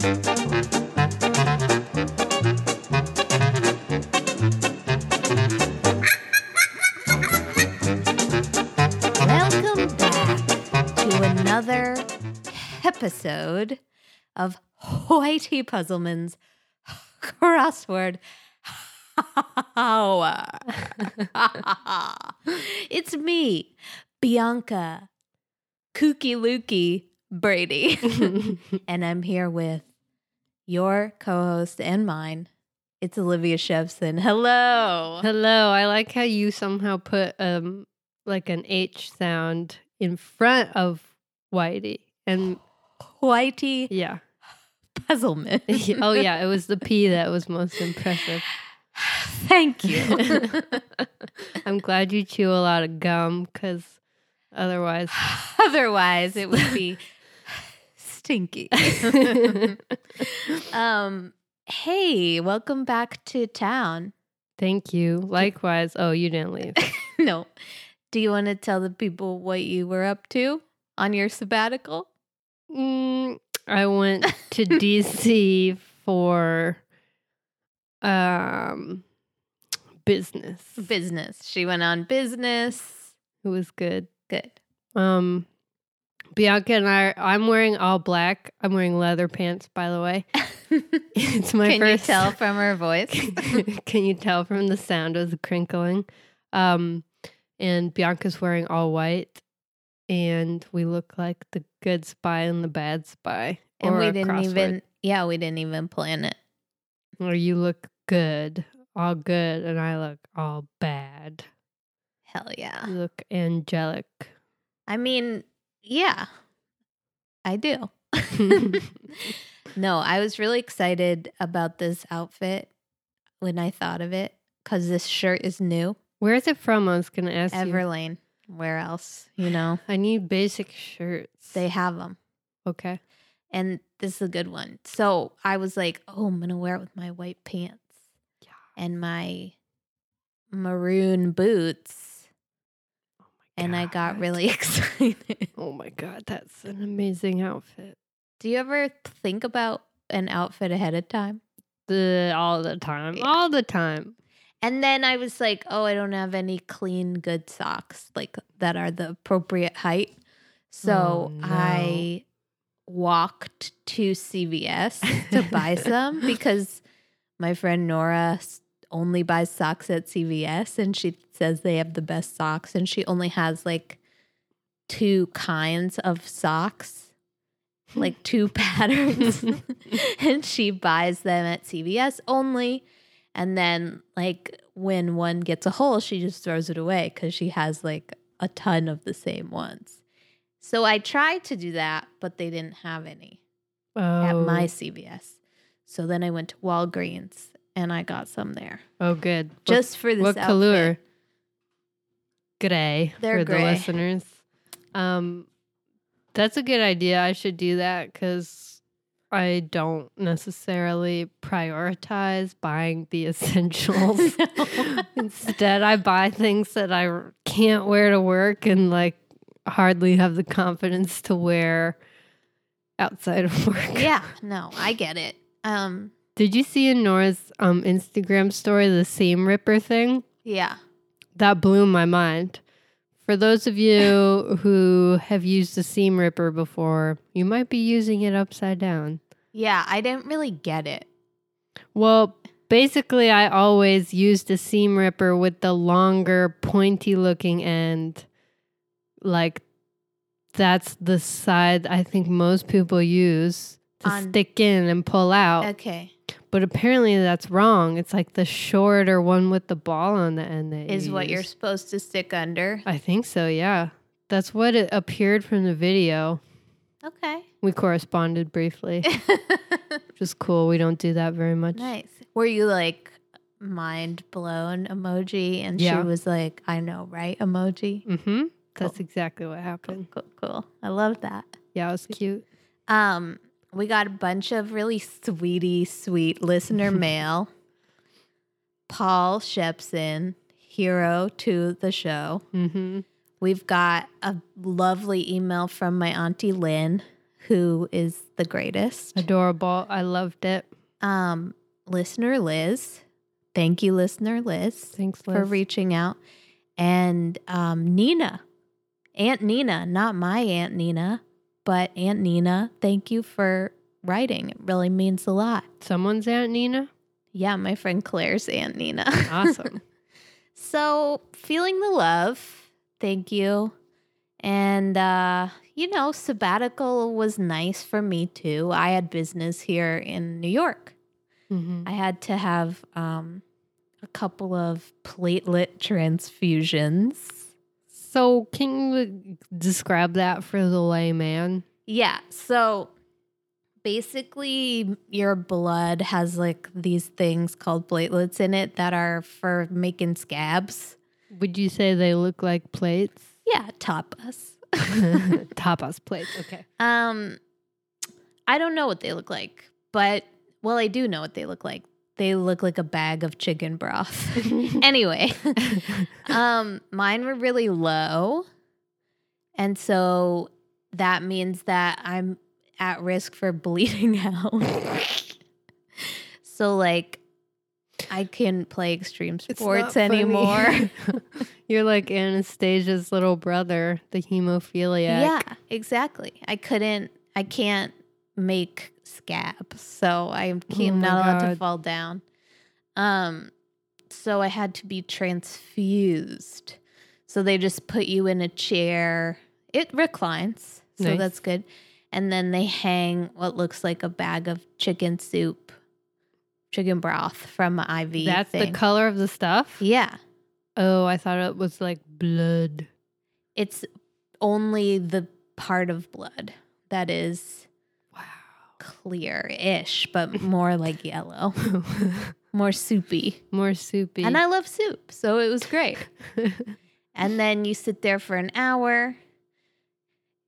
Welcome back to another episode of Whitey Puzzleman's crossword. hour. it's me, Bianca Kooky Lukey Brady, and I'm here with your co-host and mine. It's Olivia Shevson. Hello. Hello. I like how you somehow put um like an H sound in front of Whitey. And Whitey yeah. Puzzlement. oh yeah, it was the P that was most impressive. Thank you. I'm glad you chew a lot of gum because otherwise Otherwise, it would be stinky. um, hey, welcome back to town. Thank you. Likewise. Oh, you didn't leave. No. Do you want to tell the people what you were up to on your sabbatical? Mm, I went to DC for um business. Business. She went on business. It was good. Good. Um, Bianca and I, I'm wearing all black. I'm wearing leather pants, by the way. It's my Can first. you tell from her voice? Can you tell from the sound of the crinkling? Um, and Bianca's wearing all white, and we look like the good spy and the bad spy. and we didn't crossword. even, yeah, we didn't even plan it. Or you look good, all good, and I look all bad. Hell yeah. You look angelic. I mean, yeah, I do. no, I was really excited about this outfit when I thought of it because this shirt is new. Where is it from? I was gonna ask you. Everlane. Where else? You know, I need basic shirts. they have them. okay. And this is a good one. So I was like, oh, I'm going to wear it with my white pants Yeah. and my maroon boots. And I got really excited. Oh my god, that's an amazing outfit. Do you ever think about an outfit ahead of time? The all the time, all the time. And then I was like, oh, I don't have any clean, good socks like that are the appropriate height. So Oh, no. I walked to CVS to buy some because my friend Nora s- only buys socks at CVS and she says they have the best socks and she only has like two kinds of socks, like two patterns. and she buys them at CVS only. And then, like, when one gets a hole, she just throws it away because she has like a ton of the same ones. So I tried to do that, but they didn't have any oh, at my oh. CVS. So then I went to Walgreens and I got some there oh, good. What- just for this what, outfit. color? Gray They're for gray. the listeners. Um, that's a good idea. I should do that because I don't necessarily prioritize buying the essentials. Instead, I buy things that I can't wear to work and like hardly have the confidence to wear outside of work. yeah, no, I get it. Um, Did you see in Nora's um, Instagram story the seam ripper thing? yeah. That blew my mind. For those of you who have used a seam ripper before, you might be using it upside down. Yeah, I didn't really get it. Well, basically, I always used a seam ripper with the longer, pointy looking end. Like, that's the side I think most people use to On- stick in and pull out. Okay. But apparently, that's wrong. It's like the shorter one with the ball on the end that Is you what you're supposed to stick under. I think so, yeah. That's what it appeared from the video. Okay. We corresponded briefly, which is cool. We don't do that very much. nice. Were you like mind blown emoji? And Yeah. she was like, I know, right? Emoji. Mm-hmm. That's exactly what happened. Cool, cool. I love that. Yeah, it was cute. Um, we got a bunch of really sweetie, sweet listener mail. Paul Shepson, hero to the show. Mm-hmm. We've got a lovely email from my auntie Lynn, who is the greatest. Adorable. I loved it. Um, listener Liz. Thank you, listener Liz, Thanks for reaching out. And um, Nina, Aunt Nina, not my Aunt Nina, but Aunt Nina, thank you for writing. It really means a lot. Someone's Aunt Nina. Yeah, my friend Claire's Aunt Nina. Awesome. so, feeling the love. Thank you. And, uh, you know, sabbatical was nice for me too. I had business here in New York. Mhm. I had to have um, a couple of platelet transfusions. So, can you describe that for the layman? Yeah. So basically, your blood has like these things called platelets in it that are for making scabs. Would you say they look like plates? Yeah, tapas. Tapas plates. Okay. Um, I don't know what they look like, but well, I do know what they look like. They look like a bag of chicken broth. anyway, um, mine were really low, and so that means that I'm at risk for bleeding out. so, like, I can't play extreme sports anymore. You're like Anastasia's little brother, the hemophiliac. Yeah, exactly. I couldn't, I can't make scabs, so I'm Oh can't, my allowed to fall down. Um, so I had to be transfused. So they just put you in a chair. It reclines, so Nice. that's good. And then they hang what looks like a bag of chicken soup, chicken broth from IV. That's the color of the stuff? yeah. Oh, I thought it was like blood. It's only the part of blood that is. Clear-ish, but more like yellow, more soupy. More soupy. And I love soup, so it was great. and then you sit there for an hour.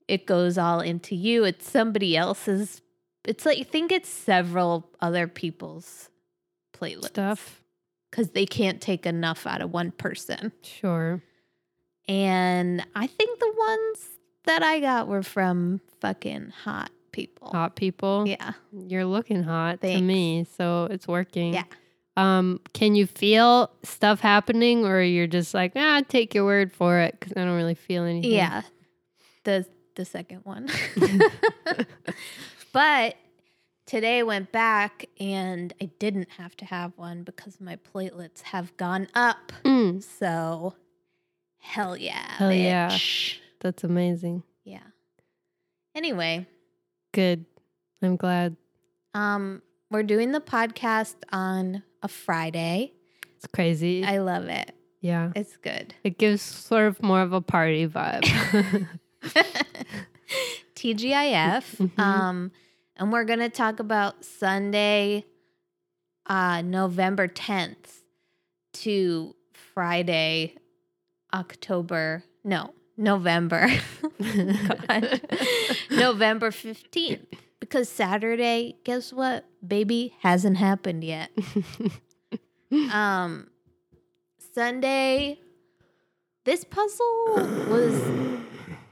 It goes all into you. It's somebody else's. It's like you think it's several other people's platelets stuff. because they can't take enough out of one person. Sure. And I think the ones that I got were from fucking hot people. Hot people. Yeah. You're looking hot to me, so it's working. Yeah. Um, can you feel stuff happening, or you're just like, ah, take your word for it because I don't really feel anything. Yeah. The the second one. but today went back and I didn't have to have one because my platelets have gone up. Mm, So hell yeah. Hell yeah. that's amazing. Yeah. Anyway, Good. I'm glad. um we're doing the podcast on a Friday. It's crazy. I love it. yeah. It's good. It gives sort of more of a party vibe. TGIF. Mhm. Um, and we're gonna talk about Sunday, uh, November tenth to Friday, October. No, November. November fifteenth. Because Saturday, guess what, baby, hasn't happened yet. Um, Sunday. This puzzle was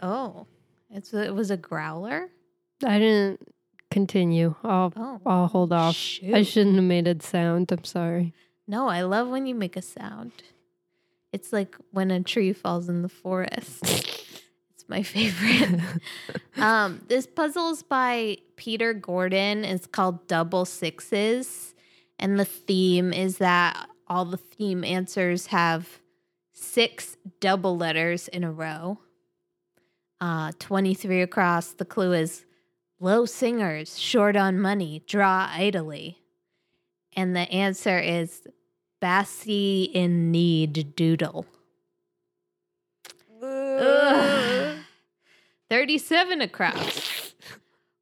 oh, it's it was a growler. I didn't continue. I'll Oh, I'll hold off. I shouldn't have made a sound. I'm sorry. No, I love when you make a sound. It's like when a tree falls in the forest. it's my favorite. um, this puzzle's by Peter Gordon. It's called Double Sixes. And the theme is that all the theme answers have six double letters in a row. Uh, 23 across. The clue is low singers, short on money, draw idly. And the answer is Bassy in need doodle. Ugh. 37 across.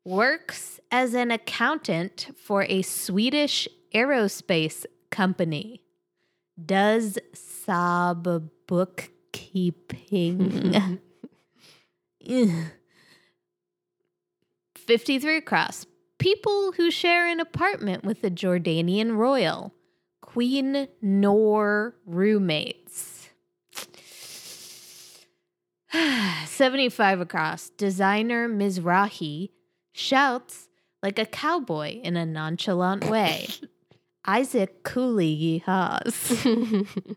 Works as an accountant for a Swedish aerospace company. Does Saab bookkeeping. Ugh. 53 across. People who share an apartment with a Jordanian royal. Queen Noor roommates. 75 across. Designer Mizrahi shouts like a cowboy in a nonchalant way. Isaac Cooley yeehaws.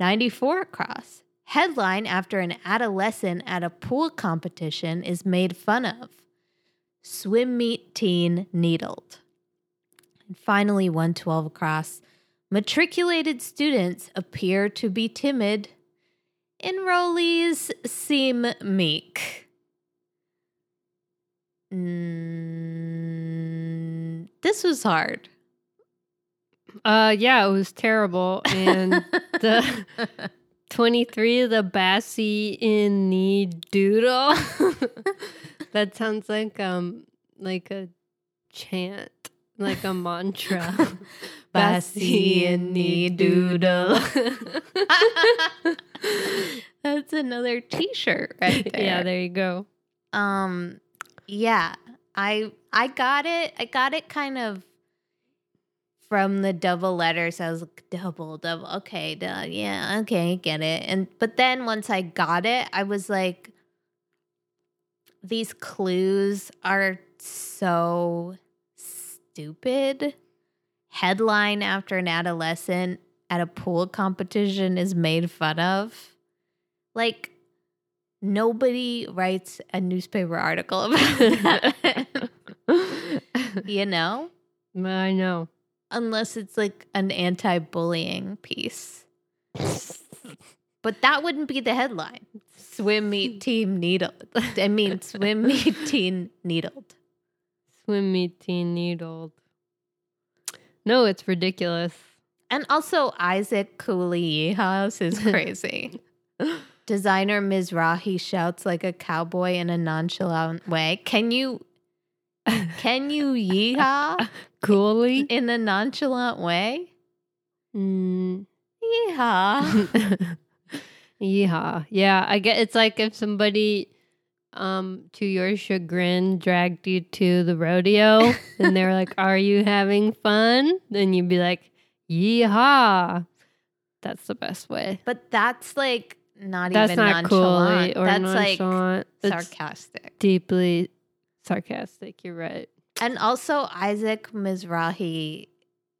94 across. Headline after an adolescent at a pool competition is made fun of. Swim meet teen needled. And finally, 112 across. Matriculated students appear to be timid. Enrollees seem meek. Mm, this was hard. Uh, yeah, it was terrible. And the 23, the Bassy in the doodle. that sounds like um like a chant, like a mantra. Bassy in knee doodle. That's another t-shirt right there. yeah, there you go. Um yeah, I I got it. I got it kind of from the double letters. I was like double double. Okay, duh, yeah, okay, get it. And but then once I got it, I was like these clues are so stupid. Headline after an adolescent at a pool competition is made fun of. Like nobody writes a newspaper article about that. you know? I know. Unless it's like an anti bullying piece. But that wouldn't be the headline. Swim meet team needled. I mean, swim meet teen needled. Swim meet teen needled. No, it's ridiculous. And also, Isaac Cooley House is crazy. Designer Mizrahi shouts like a cowboy in a nonchalant way. Can you, can you yeehaw Coolly. in a nonchalant way? Mm. Yeehaw. Yeehaw. Yeah, I get it's like if somebody um to your chagrin dragged you to the rodeo and they were like, Are you having fun? Then you'd be like, Yeehaw. That's the best way. But that's like not That's even not cool or that's nonchalant. like It's sarcastic. deeply sarcastic. You're right. And also Isaac Mizrahi,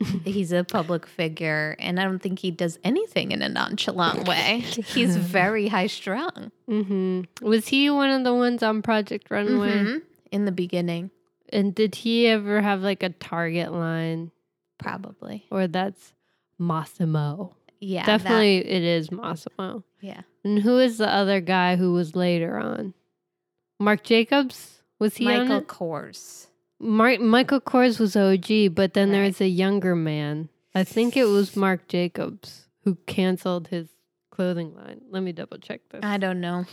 he's a public figure, and I don't think he does anything in a nonchalant way. He's very high strung. hmm Was he one of the ones on Project Runway? Mhm. In the beginning, And did he ever have like a target line? probably. Or that's Massimo? Yeah. that- Definitely it is Massimo. yeah. And who is the other guy who was later on? Marc Jacobs? Was he on Michael it? Kors. Michael Kors was OG, but then Right. there's a younger man. I think it was Marc Jacobs who canceled his clothing line. Let me double check this. I don't know.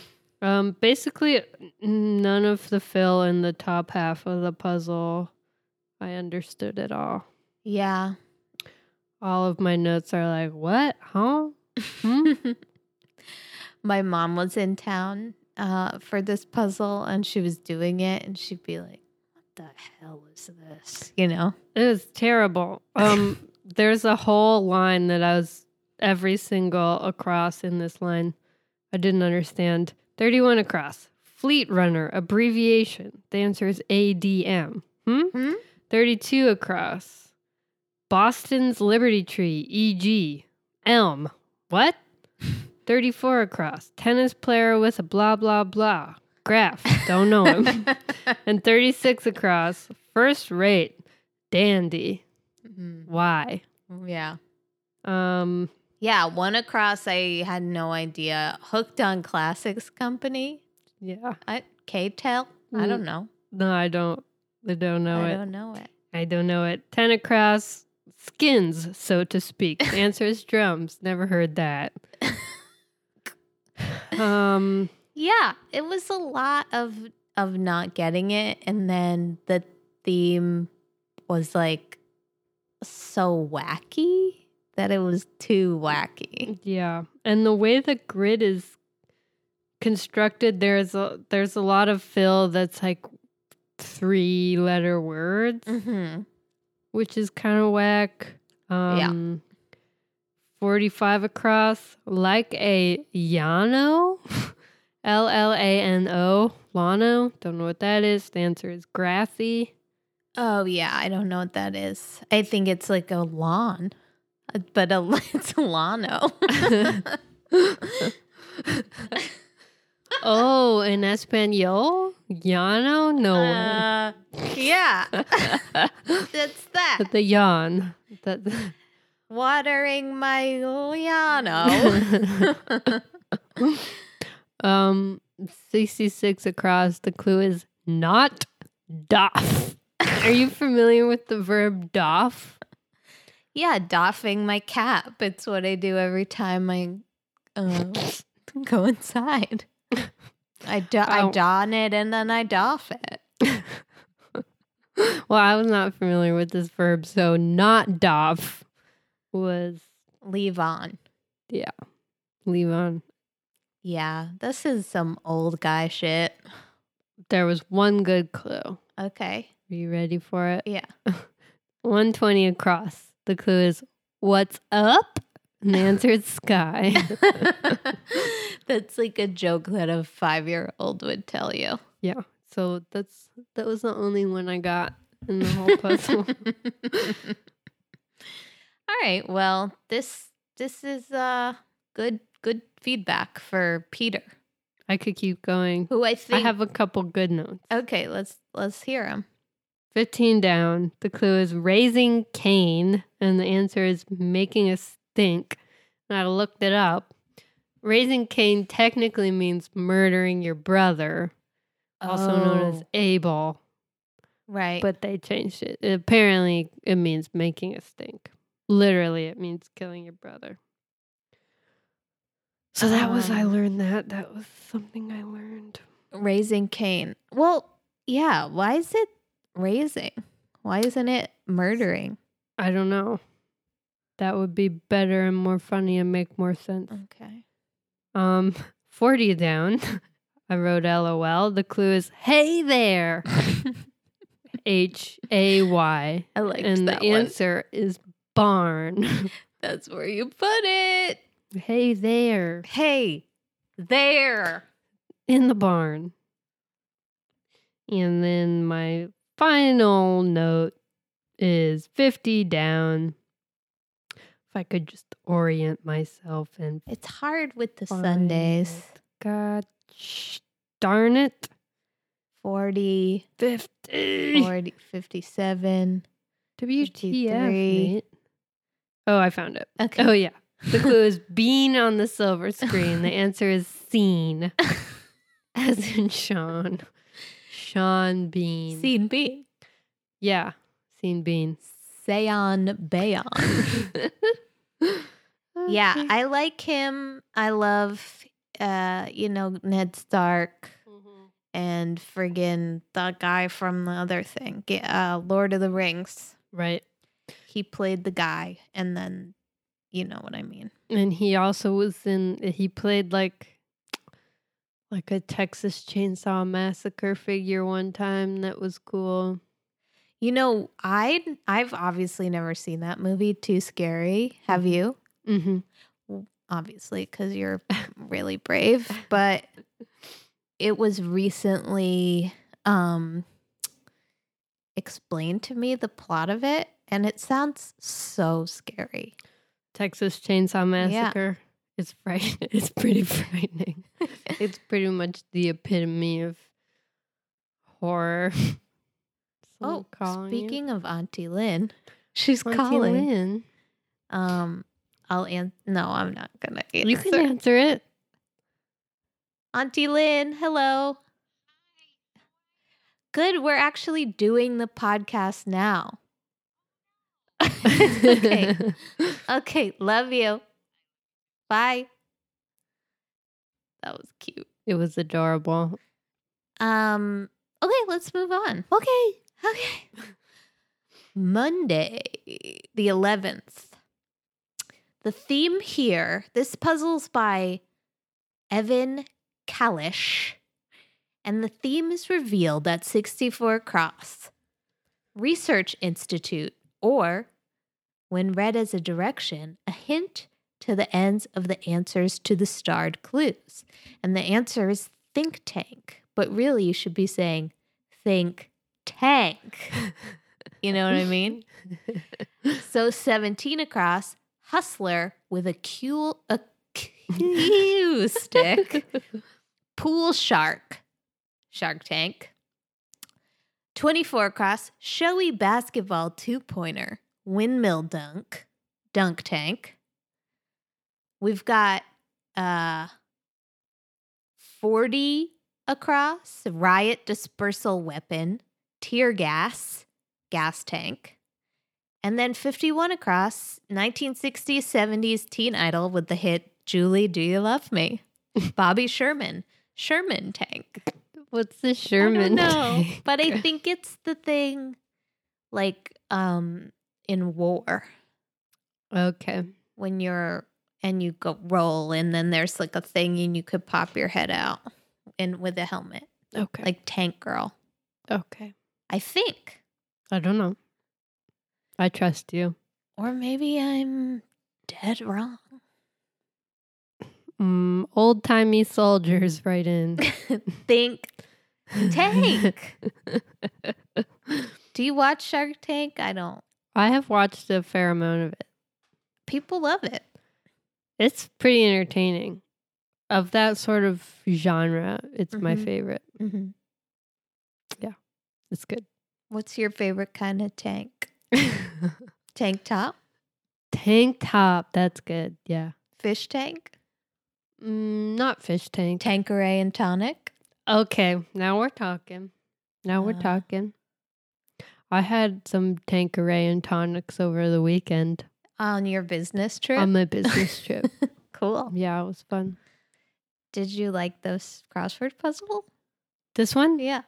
Um, basically, none of the fill in the top half of the puzzle. I understood it all. Yeah. All of my notes are like, what? Huh? Hmm? My mom was in town uh, for this puzzle and she was doing it and she'd be like, the hell is this? You know? It was terrible. Um, there's a whole line that I was every single across in this line. I didn't understand. 31 across. Fleet Runner, abbreviation. The answer is ADM. Hmm? Hmm? 32 across. Boston's Liberty Tree, EG. Elm. What? 34 across. Tennis player with a blah, blah, blah. Graf. Don't know him. and 36 across. First rate. Dandy. Mhm. Why? Yeah. Um, Yeah. One across, I had no idea. Hooked on Classics Company. yeah. I, K-Tel? I don't know. No, I don't. I don't know I it. I don't know it. I don't know it. 10 across. Skins, so to speak. The answer is drums. Never heard that. Um, Yeah, it was a lot of of not getting it, and then the theme was like so wacky that it was too wacky. yeah. And the way the grid is constructed, there's a there's a lot of fill that's like three letter words. Mm-hmm. which is kind of whack. Um, 45 across, like a llano. L L A N O. Lano. Don't know what that is. The answer is grassy. Oh yeah, I don't know what that is. I think it's like a lawn, Uh, but a it's lano. Oh, in Espanol? Llano? No. Uh, yeah, that's that. The yawn. That, Watering my llano. Um, 66 across. The clue is not doff. Are you familiar with the verb doff? yeah, doffing my cap. It's what I do every time I uh, go inside. I do- I Oh. don it and then I doff it. Well, I was not familiar with this verb, so not doff was, Leave on. yeah, leave on. Yeah, this is some old guy shit. There was one good clue. Okay. Are you ready for it? Yeah. 120 across. The clue is what's up? And the answer is sky. That's like a joke that a five year old would tell you. yeah. So that's that was the only one I got in the whole puzzle. All right. Well, this this is uh good good feedback for Peter, I could keep going. who I think I have a couple good notes. Okay, let's let's hear them. 15 down. The clue is raising Cain, and the answer is making a stink. And I looked it up. Raising Cain technically means murdering your brother, also known as Oh, Abel, right. but they changed it. Apparently, it means making a stink. Literally, it means killing your brother. So that was, I Um, learned that. That was something I learned. raising Cain. Well, yeah. Why is it raising? Why isn't it murdering? I don't know. That would be better and more funny and make more sense. Okay. Um, 40 down. I wrote LOL. The clue is hey there. H A Y. I like that. And the one. answer is barn. That's where you put it. Hey there. Hey, there. In the barn. And then my final note is 50 down. If I could just orient myself and It's hard with the Sundays. it. God sh- darn it. 40, 50. 40, 57. WTF. Oh, I found it. Okay. Oh, yeah. The clue is bean on the silver screen. The answer is seen, as in Sean. Sean Bean. Seen B. Yeah, seen Bean. Seon Bayon. Yeah, I like him. I love, uh, you know, Ned Stark Mhm. and friggin' the guy from the other thing, uh, Lord of the Rings. Right. He played the guy, and then, you know what I mean. And he also was in, he played like, like a Texas Chainsaw Massacre figure one time. That was cool. You know, I I've obviously never seen that movie. Too scary. Have you? Mm-hmm. Obviously, because you're really brave. But it was recently um explained to me the plot of it, and it sounds so scary. Texas Chainsaw Massacre. It's fright. It's pretty frightening. it's pretty much the epitome of horror. oh, Someone calling you. speaking of Auntie Lynn, she's Auntie calling. Lynn. Um, I'll answer. No, I'm not gonna answer. You can answer it. Auntie Lynn, hello. Good. We're actually doing the podcast now. okay. Okay. Love you. Bye. That was cute. It was adorable. Um. Okay. Let's move on. Okay. Okay. Monday, the 11th. The theme here, this puzzle's by Evan Kalish, and the theme is revealed at 64 Cross. Research Institute, or when read as a direction, a hint to the ends of the answers to the starred clues. And the answer is think tank. But really, you should be saying think tank. You know what I mean? so 17 across, hustler with a cue, stick, pool shark, shark tank. 24 across, showy basketball two pointer, windmill dunk, dunk tank. We've got uh 40 across, riot dispersal weapon, tear gas, gas tank. And then 51 across, 1960s, 70s teen idol with the hit Julie, Do You Love Me? Bobby Sherman, Sherman tank. What's the Sherman? I don't know, but I think it's the thing like um in war okay. when you're and you go roll and then there's like a thing and you could pop your head out and with a helmet Okay. like tank girl okay. i think I don't know. I trust you. or maybe i'm dead wrong Mm, Old timey soldiers right in. think tank do you watch shark tank i don't I have watched a fair amount of it. people love it It's pretty entertaining. Of that sort of genre, it's my Mhm. favorite. mm-hmm. It's good. what's your favorite kind of tank tank top tank top, that's good. Yeah. fish tank Mm, not fish tank. Tanqueray and tonic Okay, now we're talking. Now we're Uh. talking. I had some Tanqueray and tonics over the weekend on your business trip on my business trip. cool Yeah, it was fun. did you like those crossword puzzle This one? yeah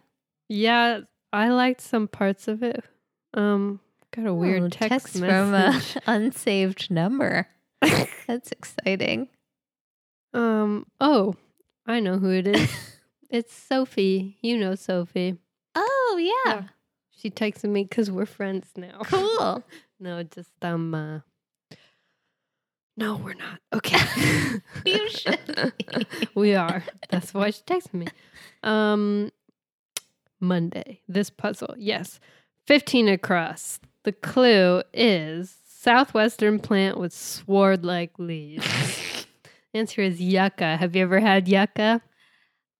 Yeah, I liked some parts of it. Um, got a weird Oh, text, from a message. unsaved number. That's exciting. um, oh, I know who it is. It's Sophie. You know Sophie. Oh yeah, Yeah. She texted me because we're friends now. cool. no, just um. Uh, no, we're not. Okay. You should we are. That's why she texted me. Um, Monday. This puzzle. Yes, fifteen across. The clue is southwestern plant with sword-like leaves. Answer is yucca. Have you ever had yucca?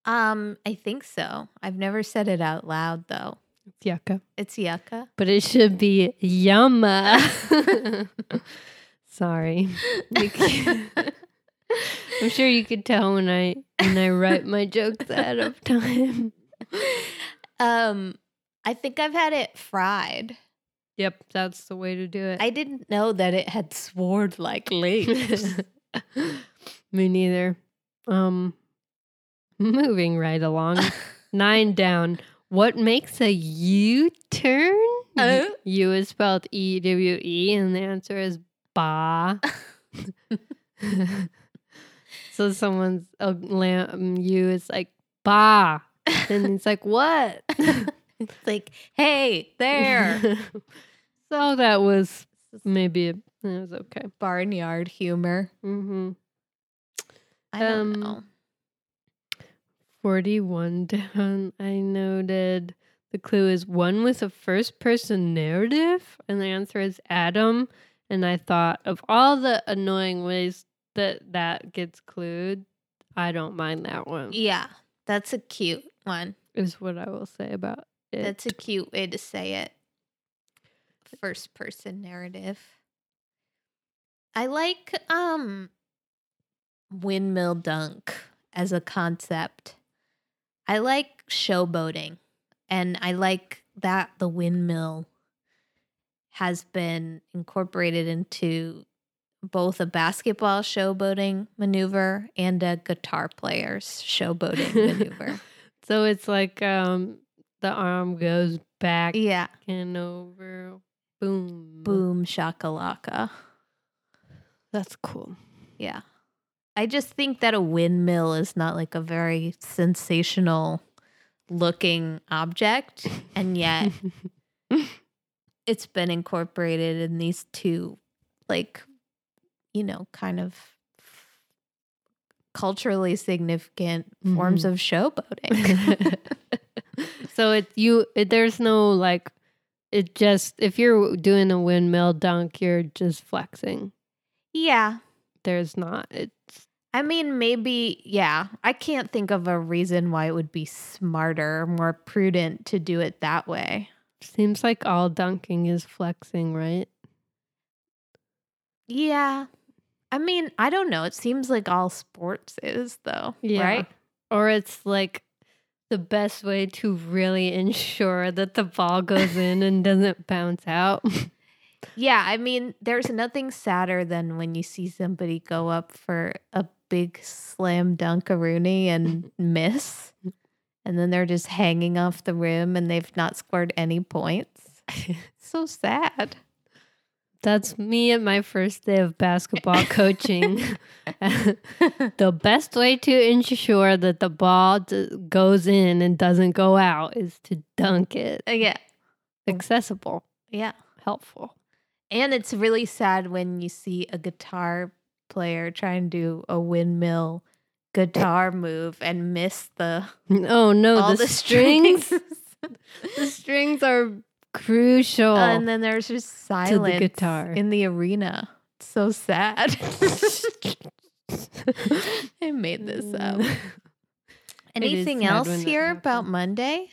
Um, I think so. I've never said it out loud though. It's yucca, It's yucca. but it should be yumma. Sorry. I'm sure you could tell when I when I write my jokes ahead of time. um, I think I've had it fried. Yep, that's the way to do it. I didn't know that it had sword like leaves. Me neither. Um, moving right along. Nine down. What makes a U turn? Oh. U is spelled E W E, and the answer is ba. so someone's uh, lamb U is like ba, and it's like what? it's like, hey, there. so that was maybe it was okay. Barnyard humor. Mm-hmm. I don't Um, know. 41 down, I noted the clue is one with a first person narrative, and the answer is Adam. And I thought of all the annoying ways that that gets clued, I don't mind that one, Yeah, that's a cute one. is what I will say about it. That's a cute way to say it. First person narrative. I like um windmill dunk as a concept. I like showboating and I like that the windmill has been incorporated into both a basketball showboating maneuver and a guitar player's showboating maneuver. so it's like um the arm goes back Yeah. and over. Boom. Boom shakalaka. That's cool. Yeah. I just think that a windmill is not like a very sensational looking object. And yet it's been incorporated in these two like you know, kind of culturally significant forms Mhm. of showboating. so it you it, there's no like it just if you're doing a windmill dunk, you're just flexing. yeah. There's not. It's I mean, maybe, yeah. I can't think of a reason why it would be smarter, more prudent to do it that way. seems like all dunking is flexing, right? Yeah. I mean, I don't know. It seems like all sports is, though. Yeah. Right? Or it's like the best way to really ensure that the ball goes in and doesn't bounce out. Yeah. I mean, there's nothing sadder than when you see somebody go up for a big slam dunk a Rooney and miss. And then they're just hanging off the rim and they've not scored any points. so sad. That's me at my first day of basketball coaching. the best way to ensure that the ball d- goes in and doesn't go out is to dunk it. Uh, yeah. Accessible, Yeah. helpful. And it's really sad when you see a guitar player try and do a windmill guitar move and miss the Oh no, all the, the strings. strings. the strings are crucial. and then there's just silence the guitar. in the arena. It's so sad. I made this up. Mm. Anything else here about. Monday?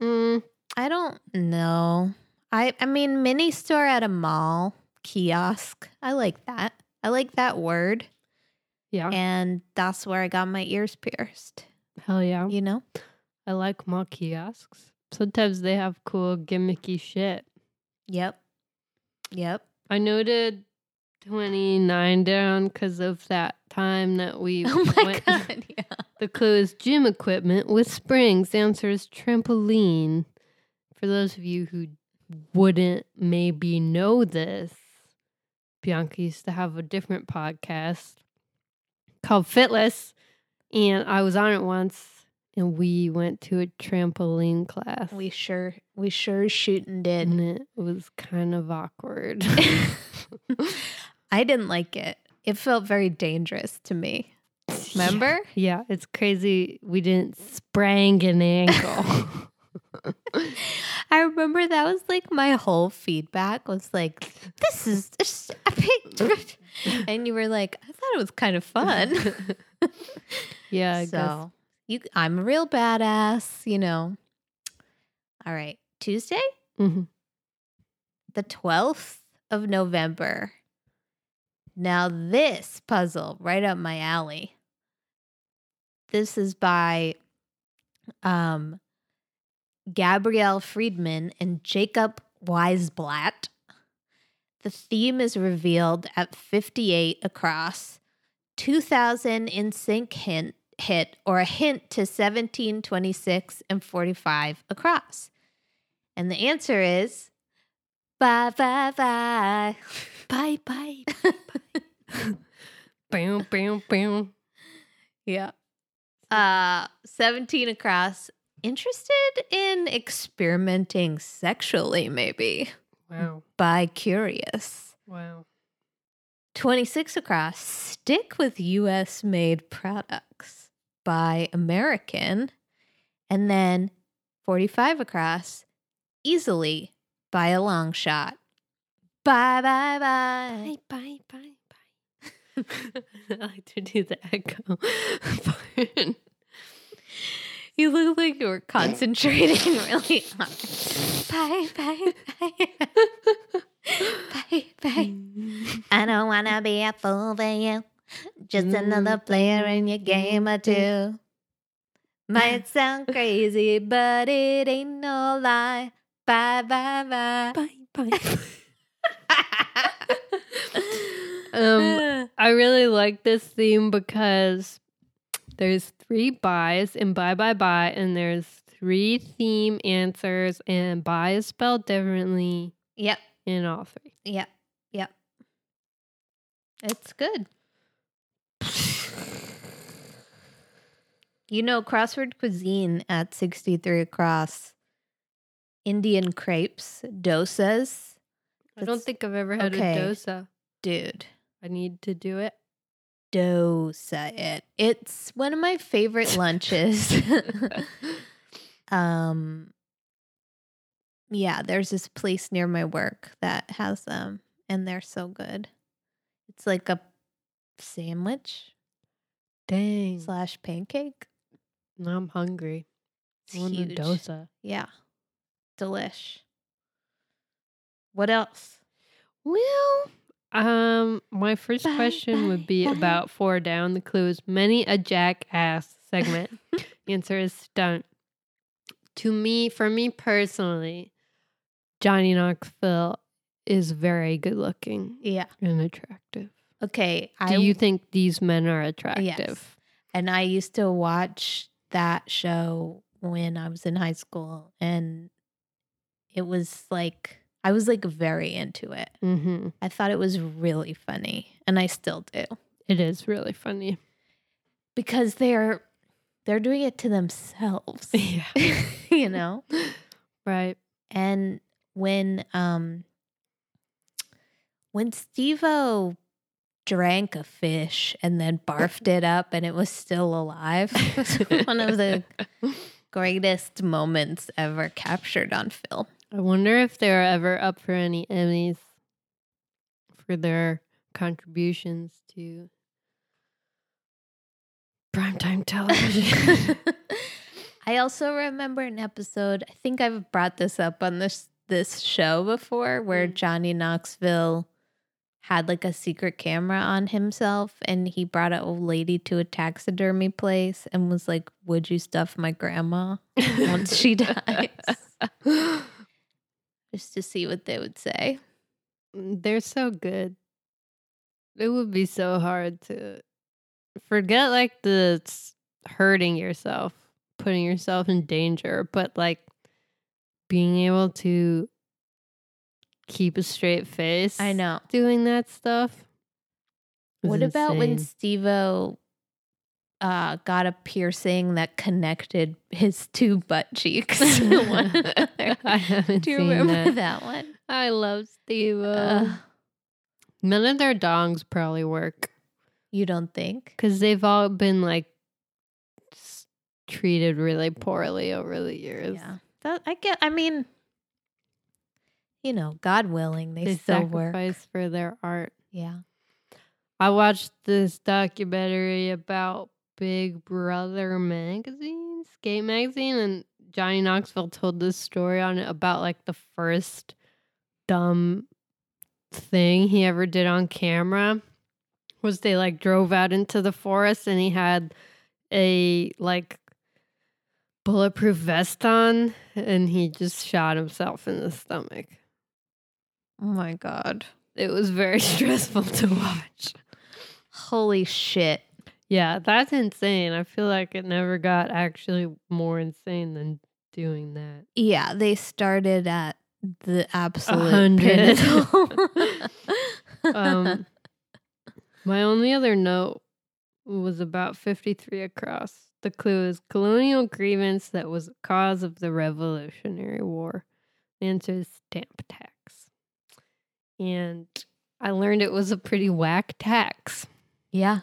Mm, I don't know. I I mean mini store at a mall kiosk. I like that. I like that word. yeah, And that's where I got my ears pierced. hell yeah. You know? I like mall kiosks. Sometimes they have cool gimmicky shit. Yep. Yep. I noted 29 down because of that time that we Oh my went. god. Yeah. The clue is gym equipment with springs. The answer is trampoline. For those of you who wouldn't maybe know this, Bianca used to have a different podcast called Fitless, and I was on it once, and we went to a trampoline class. We sure we sure shooting did. and it was kind of awkward. I didn't like it. It felt very dangerous to me. Remember? Yeah, it's crazy. We didn't sprang an ankle. I remember that was like my whole feedback was like, "This is just a picture," and you were like, "I thought it was kind of fun." yeah, I guess. so you, I'm a real badass, you know. All right, Tuesday, Mhm. the twelfth of November. Now this puzzle right up my alley. This is by um Gabrielle Friedman and Jacob Weisblatt. The theme is revealed at 58 across, 2000 NSYNC hint hit or a hint to 17, 26 and 45 across. And the answer is bye bye bye. Bye bye. bam, bam, bam. Yeah. Uh 17 across. Interested in experimenting sexually, maybe. Wow. By curious. Wow. 26 across. Stick with US made products buy American. And then 45 across. Easily by a long shot. Bye bye bye. Bye, bye, bye, bye. I like to do the echo part. You look like you were concentrating really hard. Bye bye bye. bye bye. I don't wanna be a fool for you. Just another player in your game or two. Might sound crazy, but it ain't no lie. Bye bye bye. Bye, bye. um, I really like this theme because there's three buys in bye bye bye, and there's three theme answers, and bye is spelled differently yep, in all three. yep, yep. It's good. You know, crossword cuisine at 63 across. Indian crepes, dosas. I don't think I've ever had okay. a dosa. Dude, I need to do it. Dosa it. It's one of my favorite lunches. um yeah, there's this place near my work that has them and they're so good. It's like a sandwich Dang. slash pancake. Now I'm hungry. It's I huge. dosa. Yeah. Delish. What else? Well, um, my first Bye, question would be bye. about four down. The clue is many a jackass segment. Answer is stunt. To me, for me personally, Johnny Knoxville is very good looking Yeah. and attractive. Okay. Do you think these men are attractive? And I used to watch that show when I was in high school and it was like I was like very into it. Mm-hmm. I thought it was really funny and I still do It is really funny. because they're they're doing it to themselves. Yeah. you know? Right. And when um when Steve-O drank a fish and then barfed it up and it was still alive. one of the greatest moments ever captured on film. I wonder if they were ever up for any Emmys for their contributions to primetime television. I also remember an episode, I think I've brought this up on this this show before where Mm. Johnny Knoxville had like a secret camera on himself and he brought an old lady to a taxidermy place and was like, "Would you stuff my grandma once she dies?" Just to see what they would say. Mm, they're so good. It would be so hard to forget like the hurting yourself, putting yourself in danger, but like being able to keep a straight face. I know. doing that stuff. What about when insane. Steve-O uh, got a piercing that connected his two butt cheeks? to one another? I haven't Do you seen remember that. that, one? I love Steve. Uh, None of their dongs probably work you don't think? because they've all been like treated really poorly over the years. Yeah. That, I get. I mean, you know, God willing, they, They still work. for their art. Yeah. I watched this documentary about Big Brother magazine, Skate magazine, and Johnny Knoxville told this story on it about like the first dumb thing he ever did on camera was they like drove out into the forest and he had a like bulletproof vest on and he just shot himself in the stomach. Oh my God. It was very stressful to watch. Holy shit. Yeah, that's insane. I feel like it never got actually more insane than doing that. Yeah, they started at the absolute hundred. pinnacle. Um, My only other note was about 53 across. The clue is colonial grievance that was the cause of the Revolutionary War. The answer is stamp tax. And I learned it was a pretty whack tax. yeah.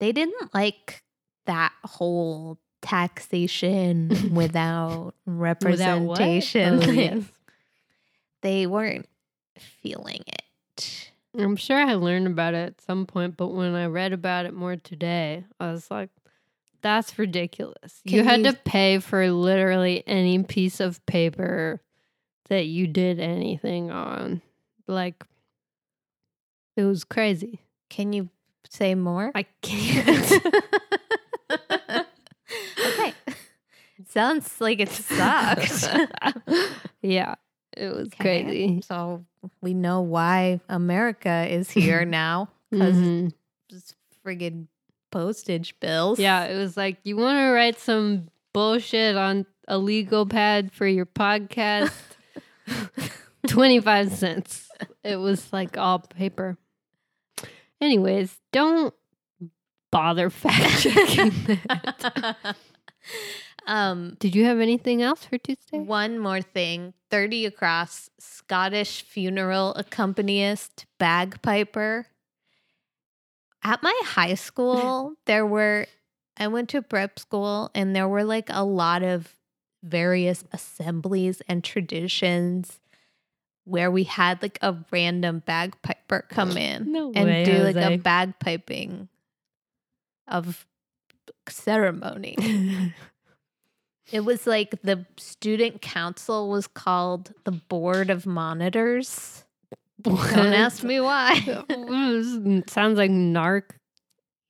They didn't like that whole taxation without representation. Oh, thing. yes. They weren't feeling it. I'm sure I learned about it at some point, but when I read about it more today, I was like, that's ridiculous. you had you- to pay for literally any piece of paper that you did anything on. Like, it was crazy. Can you say more? I can't. okay. It sounds like it sucked. yeah, it was Okay, crazy. So we know why America is here now because Mhm. it's friggin' postage bills. Yeah, it was like, you want to write some bullshit on a legal pad for your podcast? 25 cents. It was like all paper. Anyways, don't bother fact checking that. um, Did you have anything else for Tuesday? one more thing 30 across Scottish funeral accompanist, bagpiper. At my high school, there were, I went to prep school and there were like a lot of various assemblies and traditions where we had like a random bagpiper come in No and way, do like a bagpiping of ceremony. It was like the student council was called the Board of Monitors. Don't ask me why. Mm, sounds like narc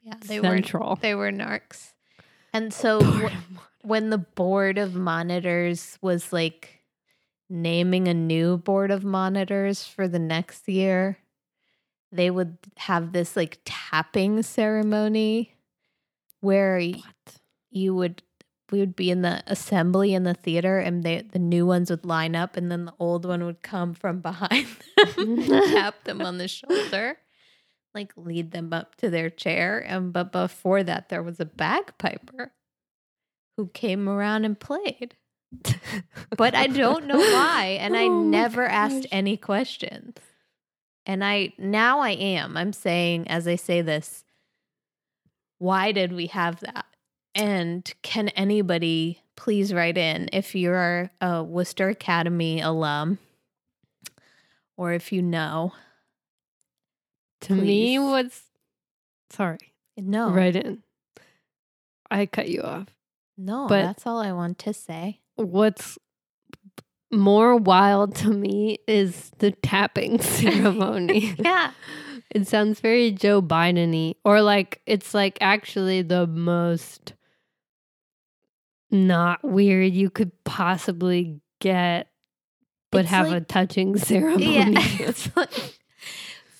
yeah, they were central. they were narcs. And so wh- when the Board of Monitors was like naming a new Board of Monitors for the next year, they would have this like tapping ceremony where What? you would we would be in the assembly in the theater and they the new ones would line up and then the old one would come from behind them tap them on the shoulder like lead them up to their chair. And but before that there was a bagpiper who came around and played. But i don't know why and i Oh my never asked any questions and i now i am i'm saying as i say this why did we have that and can anybody please write in if you're a worcester academy alum or if you know To me, Please. what's sorry, no right in. I cut you off. no but- that's all i want to say What's more wild to me is the tapping ceremony. yeah It sounds very Joe Biden y. Or like it's like actually the most not weird you could possibly get, but It's have a touching ceremony. yeah it's like,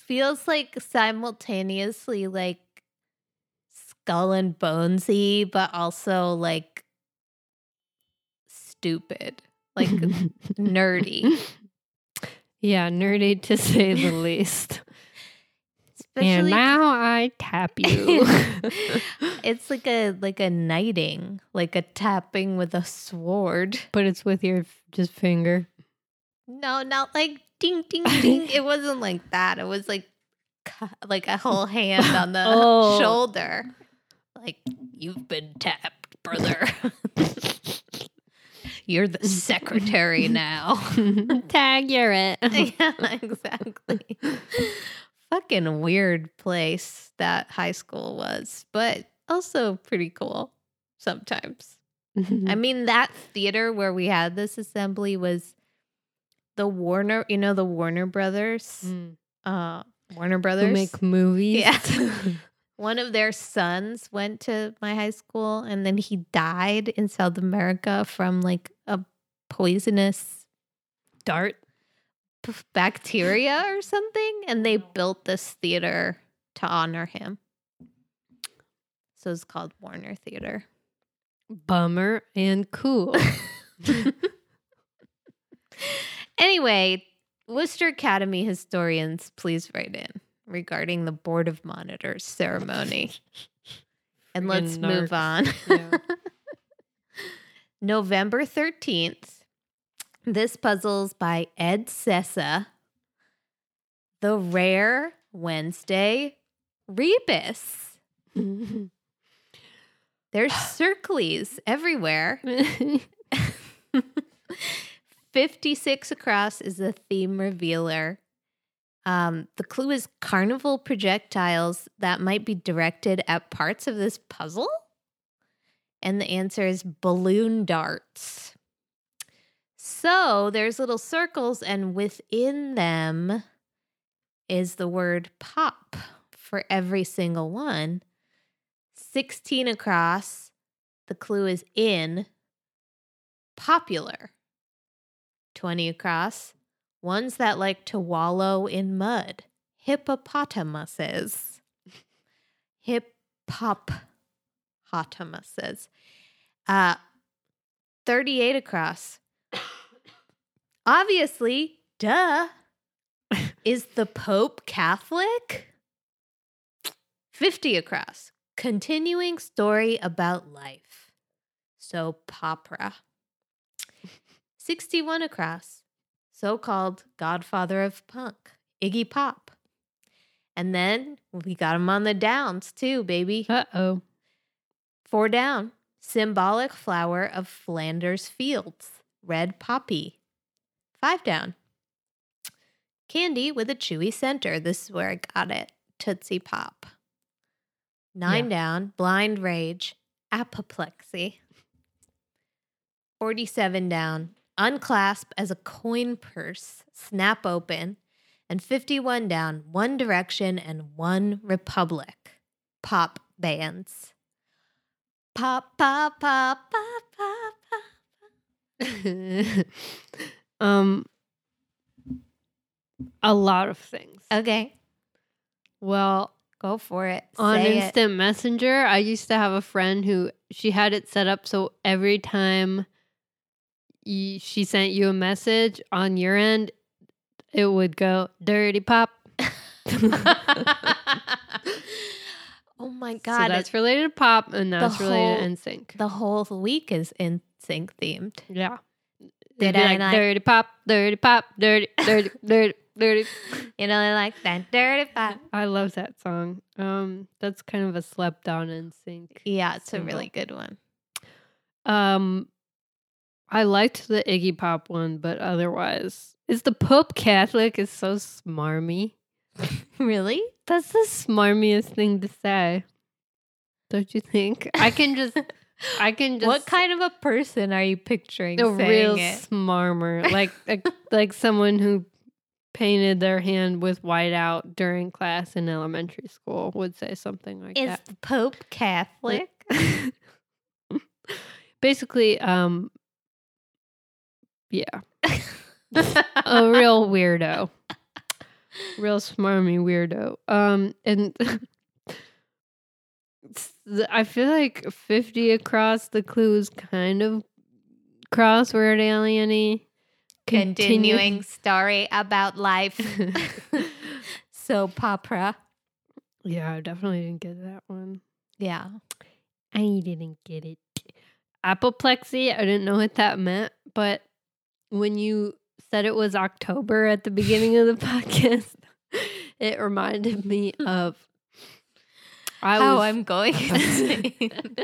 feels like simultaneously like skull and bonesy but also like stupid like nerdy yeah, nerdy to say the least. and now I tap you. it's like a like a knighting, like a tapping with a sword. but it's with your f- just finger. No, not like ding ding ding. it wasn't like that. It was like like a whole hand on the Oh. shoulder. Like you've been tapped, brother. You're the secretary now. Tag, you're it. yeah, exactly. Fucking weird place that high school was, but also pretty cool sometimes. I mean, that theater where we had this assembly was the Warner, you know, the Warner Brothers, Mm. uh, Warner Who Brothers. make movies. Yeah. One of their sons went to my high school and then he died in South America from like a poisonous Dart. p- bacteria or something. And they built this theater to honor him. So it's called Warner Theater. Bummer and cool. Anyway, Worcester Academy historians, please write in regarding the Board of Monitors ceremony. and let's move on. Yeah. November 13th. This puzzle's by Ed Sessa. The rare Wednesday rebus. There's circles everywhere. 56 across is the theme revealer. Um, the clue is carnival projectiles that might be directed at parts of this puzzle. And the answer is balloon darts. So there's little circles, and within them is the word pop for every single one. 16 across, the clue is in popular. 20 across, ones that like to wallow in mud. Hippopotamuses. Hippopotamuses. Uh 38 across. Obviously, duh. Is the Pope Catholic? 50 across. Continuing story about life. So, popra. 61 across. So called Godfather of Punk, Iggy Pop. And then we got him on the downs too, baby. Uh oh. Four down. Symbolic flower of Flanders Fields. Red poppy. Five down. Candy with a chewy center. This is where I got it. Tootsie Pop. Nine down. Blind Rage. Apoplexy. 47 down. Unclasp as a coin purse. Snap open. And 51 down. One Direction and OneRepublic. Pop bands. Pop, pop, pop, pop, pop, pop. um, a lot of things. Okay, Well, go for it. on Say it. Instant Messenger, I used to have a friend who she had it set up so every time y she sent you a message on your end, it would go dirty pop. oh my god! so that's related to pop, and that's related whole- to NSYNC. the whole week is in sync themed. yeah. Did I like, dirty pop, dirty pop, dirty, dirty, dirty, dirty. You know, they like that dirty pop. I love that song. Um, that's kind of a slept on NSYNC. Yeah, it's a really good one. Um, I liked the Iggy Pop one, but otherwise, is the Pope Catholic is so smarmy. Really? That's the smarmiest thing to say. Don't you think? I can just, I can just. what kind of a person are you picturing A real it? smarmer, like like, like someone who painted their hand with white out during class in elementary school would say something like Is that. the Pope Catholic? Basically, um, yeah, a real weirdo, real smarmy weirdo. Um, and I feel like fifty across the clue is kind of crossword alien-y. Continuing story about life. so opera. yeah, I definitely didn't get that one. Yeah. I didn't get it. Apoplexy, I didn't know what that meant, but when you said it was October at the beginning of the podcast, it reminded me hmm. of I How was, I'm going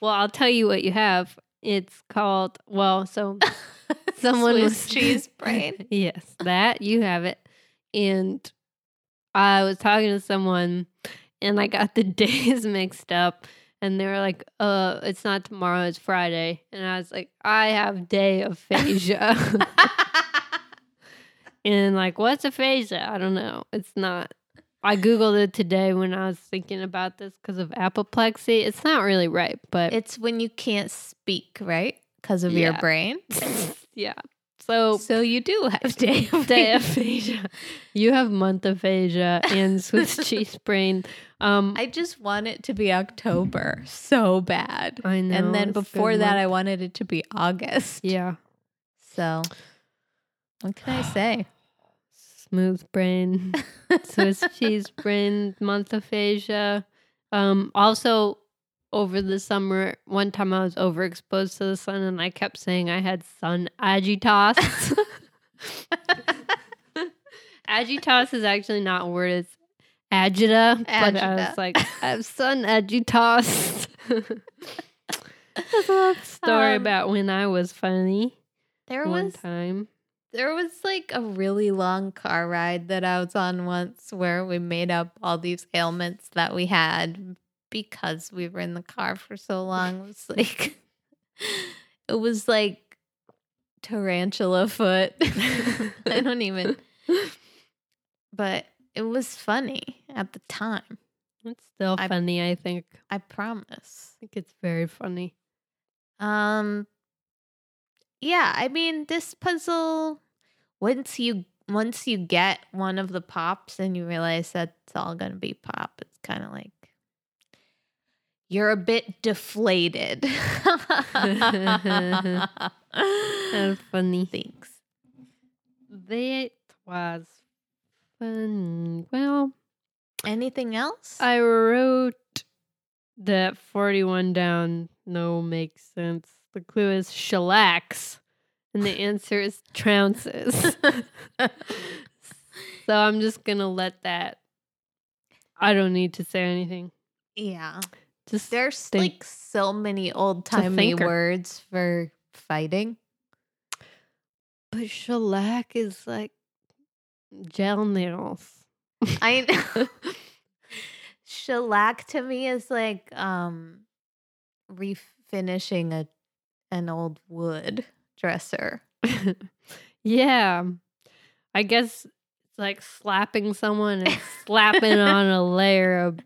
well, I'll tell you what you have. It's called well, so someone Swiss was cheese brain. yes, that you have it. And I was talking to someone and I got the days mixed up and they were like, uh, it's not tomorrow, it's Friday. And I was like, I have day aphasia. and like, what's aphasia? I don't know. It's not. I Googled it today when I was thinking about this because of apoplexy. It's not really right, but it's when you can't speak, right? Because of your brain. yeah. So So you do have day day aphasia. You have month aphasia and Swiss cheese brain. Um, I just want it to be October so bad. I know. and then before that. I wanted it to be August. yeah, So what can I say? smooth brain, Swiss cheese brain, month aphasia. Um, also, over the summer, one time I was overexposed to the sun, and I kept saying I had sun agitas. agitas is actually not a word; it's agita. But I was like, I have sun agitas. That's a story Um, about when I was funny There one was time. there was like a really long car ride that I was on once where we made up all these ailments that we had because we were in the car for so long. It was like it was like tarantula foot. I don't even but it was funny at the time. It's still I- funny, I think. I promise. I think it's very funny. Um yeah, I mean this puzzle once you once you get one of the pops and you realize that's all going to be pop, it's kind of like you're a bit deflated. Funny. Thanks. That was funny. Well, Anything else? I wrote that 41 down. No makes sense. The clue is shellacs, and the answer is trounces. so I'm just going to let that I don't need to say anything. Yeah. Just There's think- like so many old timey words for fighting. but shellac is like gel nails. I know. Shellac to me is like um refinishing a an old wood dresser. yeah. I guess it's like slapping someone and slapping on a layer of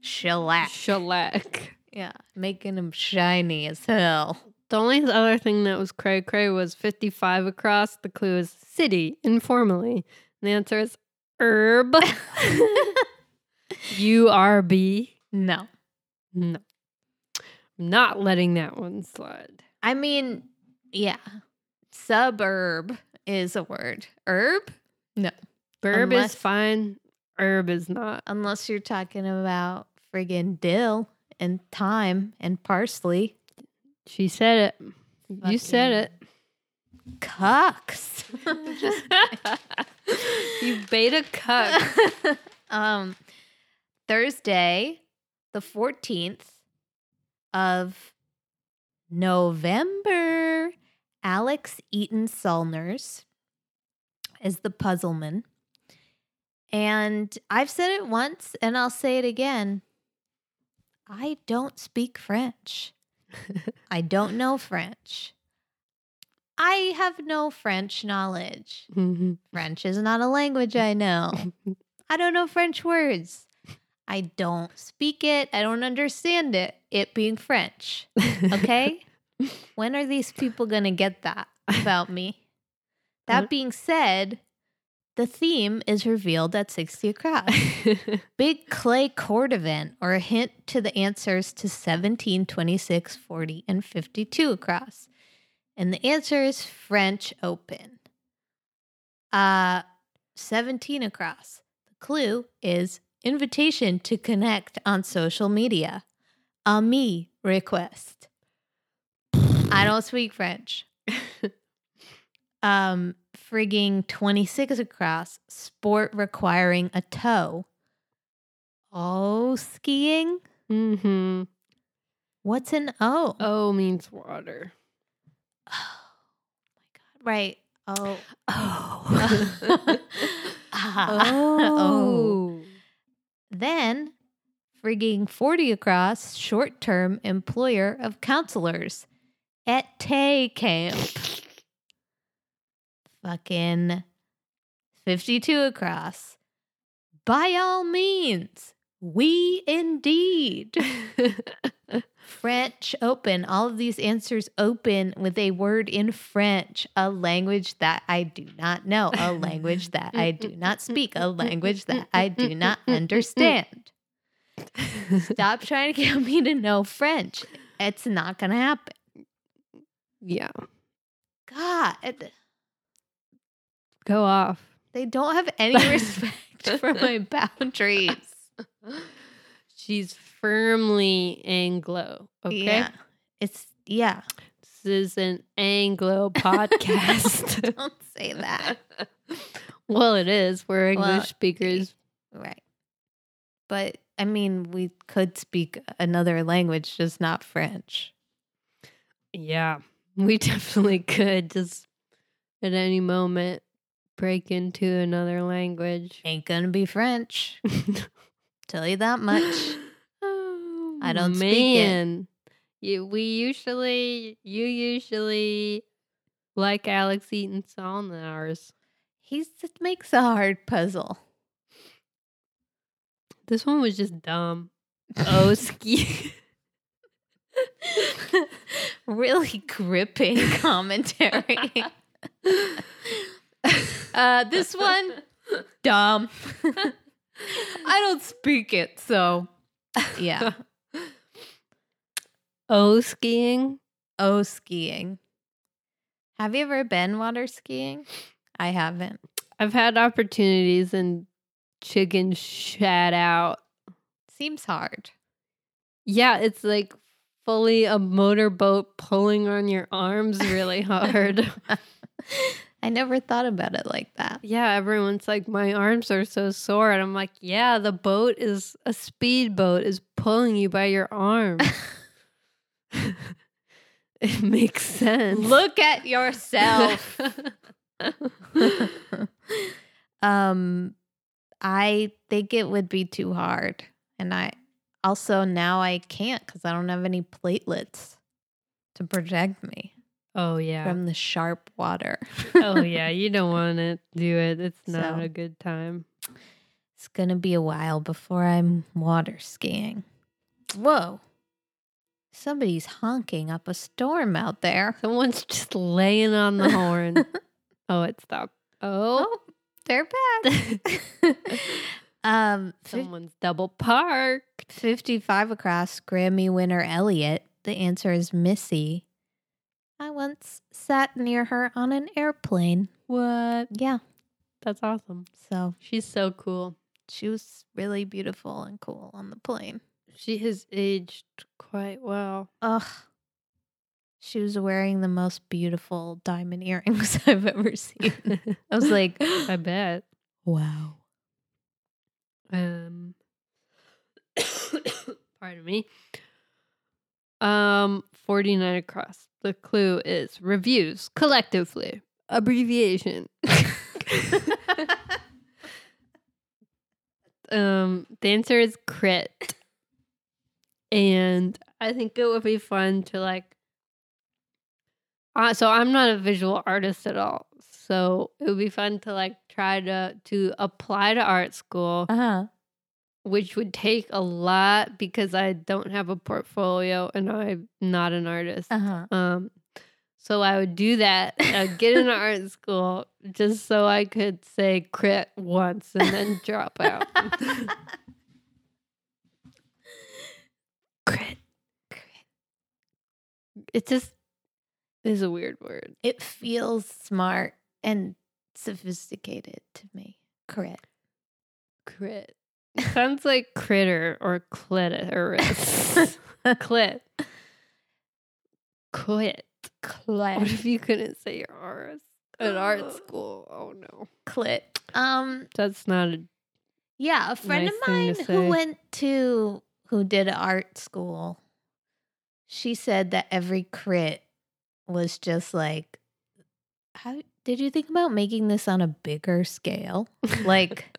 Shellac. shellac. Yeah, making them shiny as hell. The only other thing that was cray cray was 55 across. The clue is city, informally. The answer is herb. U R B. No. No. I'm not letting that one slide. I mean, yeah. Suburb is a word. Herb? No. Unless- is fine. Herb is not. Unless you're talking about friggin' dill and thyme and parsley. She said it. You said it. Cucks. you beta cuck. um, Thursday, the 14th of November, Alex Eaton Salners is the puzzleman. And I've said it once and I'll say it again. I don't speak French. I don't know French. I have no French knowledge. Mhm. French is not a language I know. I don't know French words. I don't speak it. I don't understand it. It being French. Okay? when are these people going to get that about me? That being said, the theme is revealed at 60 across. Big clay court event or a hint to the answers to 17, 26, 40, and 52 across. And the answer is French Open. Uh 17 across. The clue is invitation to connect on social media. A me request. I don't speak French. um frigging 26 across. Sport requiring a toe. Oh, skiing? Mm hmm. What's an O? O means water. my god. Right. Oh. Oh. Ah. oh. Then, frigging 40 across, short term employer of counselors at Tay Camp. Fucking 52 across. By all means, we indeed. French open. All of these answers open with a word in French, a language that I do not know, a language that I do not speak, a language that I do not understand. Stop trying to get me to know French. It's not going to happen. yeah. God, Go off. they don't have any respect for my boundaries. She's firmly Anglo. Okay. Yeah. It's, yeah. This is an Anglo podcast. Don't say that. well, it is. We're English Well, speakers. Right. But I mean, we could speak another language, just not French. Yeah. We definitely could just at any moment break into another language. Ain't gonna be French. Tell you that much. Oh, I don't speak it. man. You, we usually, you usually like Alex Eaton Salners. He just makes a hard puzzle. This one was just dumb. Oh, ski. really gripping commentary. uh, this one, dumb. I don't speak it, so yeah. Oh, skiing. Oh, skiing. Have you ever been water skiing? I haven't. I've had opportunities and chicken shat out. Seems hard. Yeah, it's like fully a motorboat pulling on your arms really hard. I never thought about it like that. Yeah, everyone's like, my arms are so sore. And I'm like, yeah, the boat is a speedboat is pulling you by your arms. it makes sense. Look at yourself. um I think it would be too hard. And I also now I can't cuz I don't have any platelets to protect me oh, yeah. from the sharp water. oh, yeah. You don't want to do it. It's not So- a good time. It's going to be a while before I'm water skiing. Whoa. Somebody's honking up a storm out there. Someone's just laying on the horn. oh, it stopped. Oh, Oh, they're back. um, someone's double parked. 55 across, Grammy winner Elliot. The answer is Missy. I once sat near her on an airplane. What? Yeah, That's awesome. so She's so cool. she was really beautiful and cool on the plane. She has aged quite well. Ugh. She was wearing the most beautiful diamond earrings I've ever seen. I was like, I bet. wow. Um, pardon me. Um, 49 across. The clue is reviews collectively. Abbreviation. um, the answer is crit. And I think it would be fun to like uh, so I'm not a visual artist at all. So it would be fun to like try to to apply to art school Uh huh. Which would take a lot because I don't have a portfolio and I'm not an artist. Uh huh. Um, so I would do that, uh, get into art school just so I could say crit once and then drop out. crit. It just is a weird word. It feels smart and sophisticated to me. Correct. Crit. Sounds like critter or clitoris. Clit. Quit. Clit. What if you couldn't say your R's at art school? Oh no. Clit. Um. That's not a Yeah, a friend Nice of mine who went to who did art school. She said that every crit was just like, how did you think about making this on a bigger scale? Like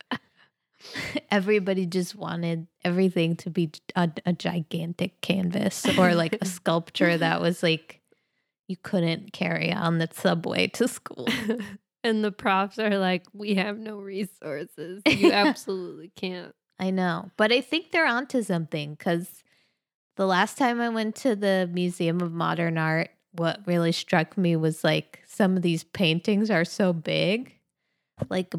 everybody just wanted everything to be a, a gigantic canvas or like a sculpture that was like you couldn't carry on the subway to school. and the profs are like, we have no resources. You absolutely can't. I know, but I think they're onto something because the last time I went to the Museum of Modern Art, what really struck me was like some of these paintings are so big, like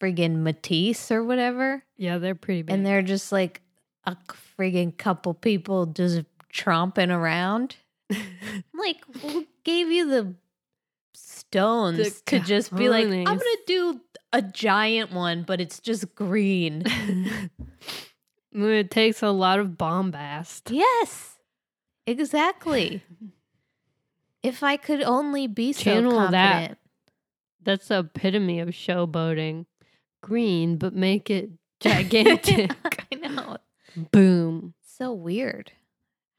friggin' Matisse or whatever, Yeah, they're pretty big. and they're just like a friggin' couple people just tromping around. Like, who gave you the stones to just be like, I'm gonna do a giant one, but it's just green. it takes a lot of bombast. Yes, exactly. if I could only be so Channel that. confident. That's the epitome of showboating. Green, but make it gigantic. I know. Boom. So weird.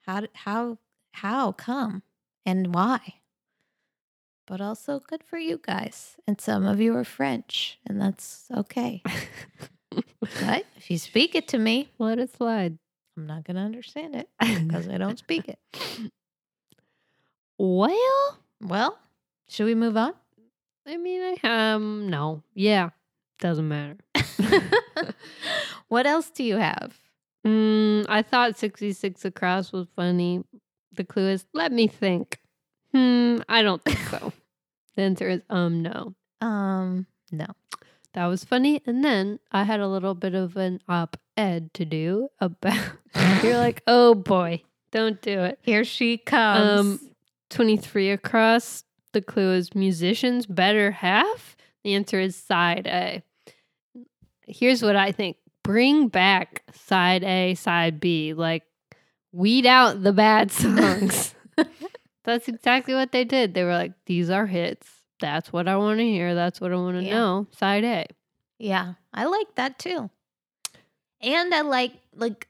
How how how come and why? But also good for you guys. And some of you are French, and that's okay. But if you speak it to me, Let it slide. I'm not going to understand it because I don't speak it. Well, Well, should we move on? I mean, I um no, yeah, doesn't matter. what else do you have? Mm, I thought sixty six across was funny. The clue is let me think. Hmm, I don't think so. the answer is um no. Um, no. That was funny, and then I had a little bit of an op ed to do about. You're like, oh boy, don't do it. Here she comes. Um, 23 across. The clue is musicians better half. The answer is side A. Here's what I think bring back side A, side B. Like, weed out the bad songs. That's exactly what they did. They were like, these are hits. That's what I want to hear. That's what I want to Yeah. know. Side A. Yeah, I like that too. And I like like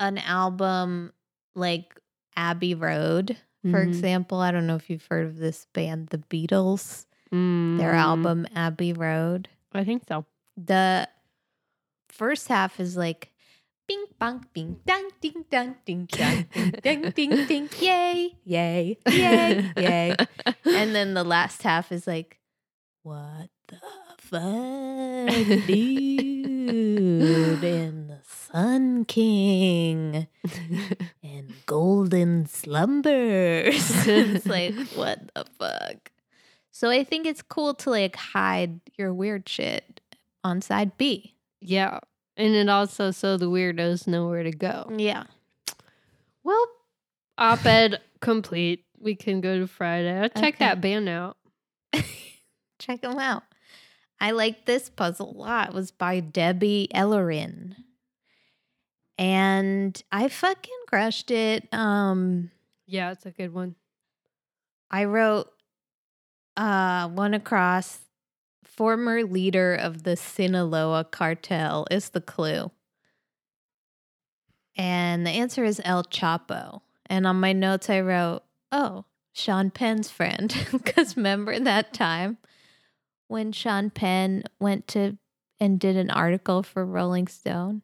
an album like Abbey Road, for Mhm. example. I don't know if you've heard of this band, The Beatles. Their Mm, album Abbey Road. I think so. The first half is like bing bong bing dang ding dang ding dang ding ding ding yay yay. yay yay. And then the last half is like what the fuck dude and the sun king and golden slumbers. It's like what the fuck? So i think it's cool to like hide your weird shit on side b yeah. And it also so the weirdos know where to go. yeah Well, op ed complete. We can go to Friday. I'll check Okay. that band out. check them out i like this puzzle a lot it was by debbie ellerin and i fucking crushed it um Yeah, it's a good one. I wrote uh one across former leader of the Sinaloa cartel is the clue. And the answer is El Chapo. And on my notes I wrote, "Oh, Sean Penn's friend." Cuz remember that time when Sean Penn went to and did an article for Rolling Stone?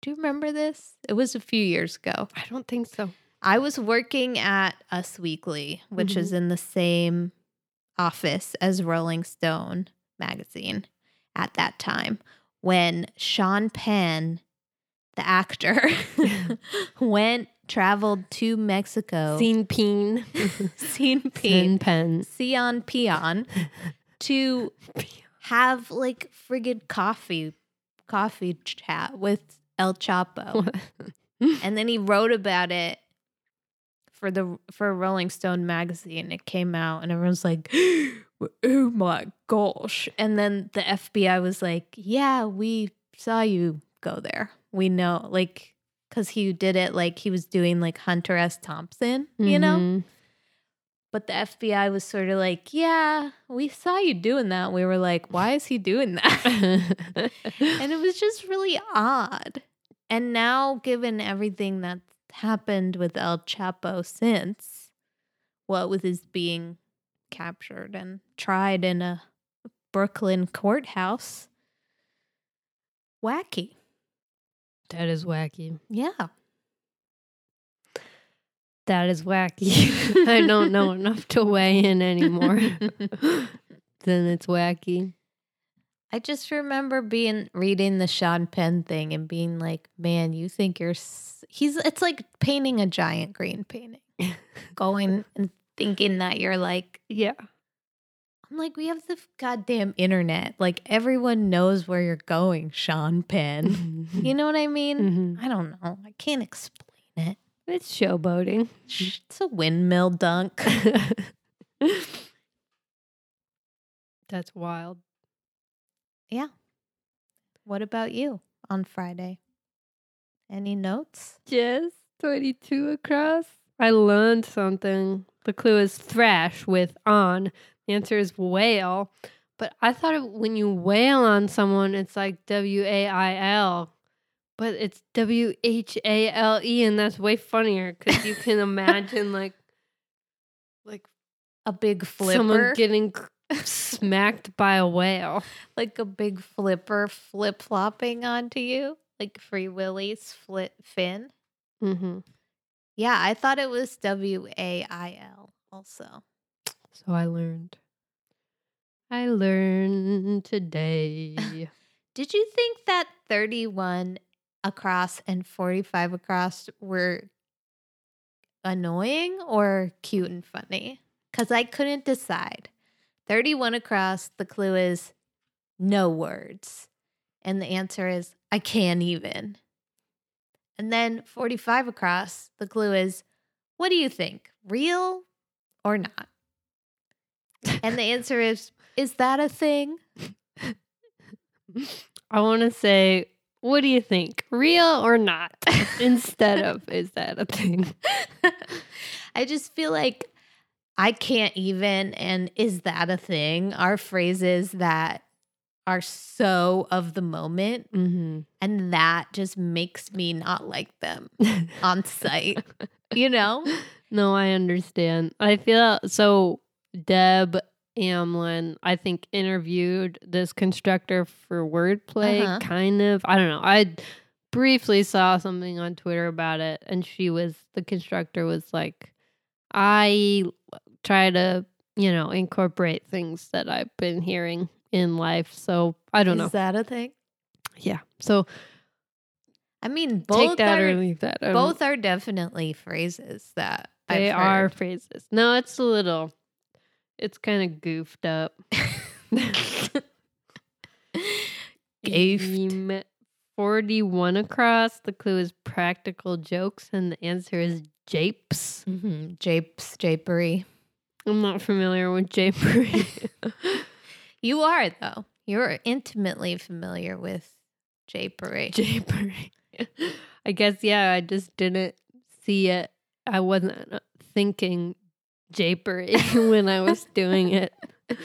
Do you remember this? It was a few years ago. I don't think so. I was working at Us Weekly, which mm-hmm. is in the same office as Rolling Stone magazine at that time, when Sean Penn, the actor, went traveled to Mexico, Scene Peen. seen Pen Peen, Pens. Sion Peon, to have like friggin' coffee, coffee chat with El Chapo and then he wrote about it for the for Rolling Stone magazine. It came out, and everyone's like, "Oh my gosh!" And then the FBI was like, "Yeah, we saw you go there. We know, like, because he did it like he was doing like Hunter S. Thompson, you know." Mhm. But the FBI was sort of like, "Yeah, we saw you doing that." We were like, "Why is he doing that?" and it was just really odd. And now, given everything that's happened with El Chapo since, what with his being captured and tried in a Brooklyn courthouse, wacky. that is wacky. Yeah. That is wacky. I don't know enough to weigh in anymore. then it's wacky. I just remember being reading the Sean Penn thing and being like, "Man, you think you're?" S-. He's. It's like painting a giant green painting, going and thinking that you're like Yeah. I'm like, we have the goddamn internet. Like everyone knows where you're going, Sean Penn. you know what I mean? Mhm. I don't know. I can't explain it. It's showboating. It's a windmill dunk. That's wild. yeah. What about you on Friday? Any notes? Yes, 22 across. I learned something. The clue is thrash with on. The answer is whale. But I thought it, when you wail on someone, it's like W A I L. But it's W H A L E, and that's way funnier because you can imagine like like A big flipper, someone getting smacked by a whale. like a big flipper flip flopping onto you, like Free Willy's flit fin. Mm-hmm. Yeah, I thought it was W A I L also. So I learned. I learned today. Did you think that 31 across and 45 across were annoying or cute and funny? Because I couldn't decide. 31 across, the clue is no words. And the answer is I can't even. And then 45 across, the clue is what do you think? Real or not? And the answer is is that a thing? I want to say, what do you think? Real or not? Instead of, is that a thing? I just feel like I can't even. And is that a thing? Are phrases that are so of the moment. Mm-hmm. And that just makes me not like them on site, you know? No, I understand. I feel so. Deb Amlen, I think, interviewed this constructor for wordplay, Uh-huh. kind of. I don't know. I briefly saw something on Twitter about it, and she was, the constructor was like, I try to, you know, incorporate things that I've been hearing in life. So I don't is know. Is that a thing? yeah. So I mean, take both that are, or leave that. Don't- both are definitely phrases that They I've are heard. phrases. No, it's a little, it's kind of goofed up. Goofed. Em- 41 across. The clue is practical jokes, and the answer is japes. mm-hmm. Japes, japery. I'm not familiar with japery. You are though. You're intimately familiar with japery. japery. I guess, yeah, I just didn't see it. I wasn't thinking japery when I was doing it.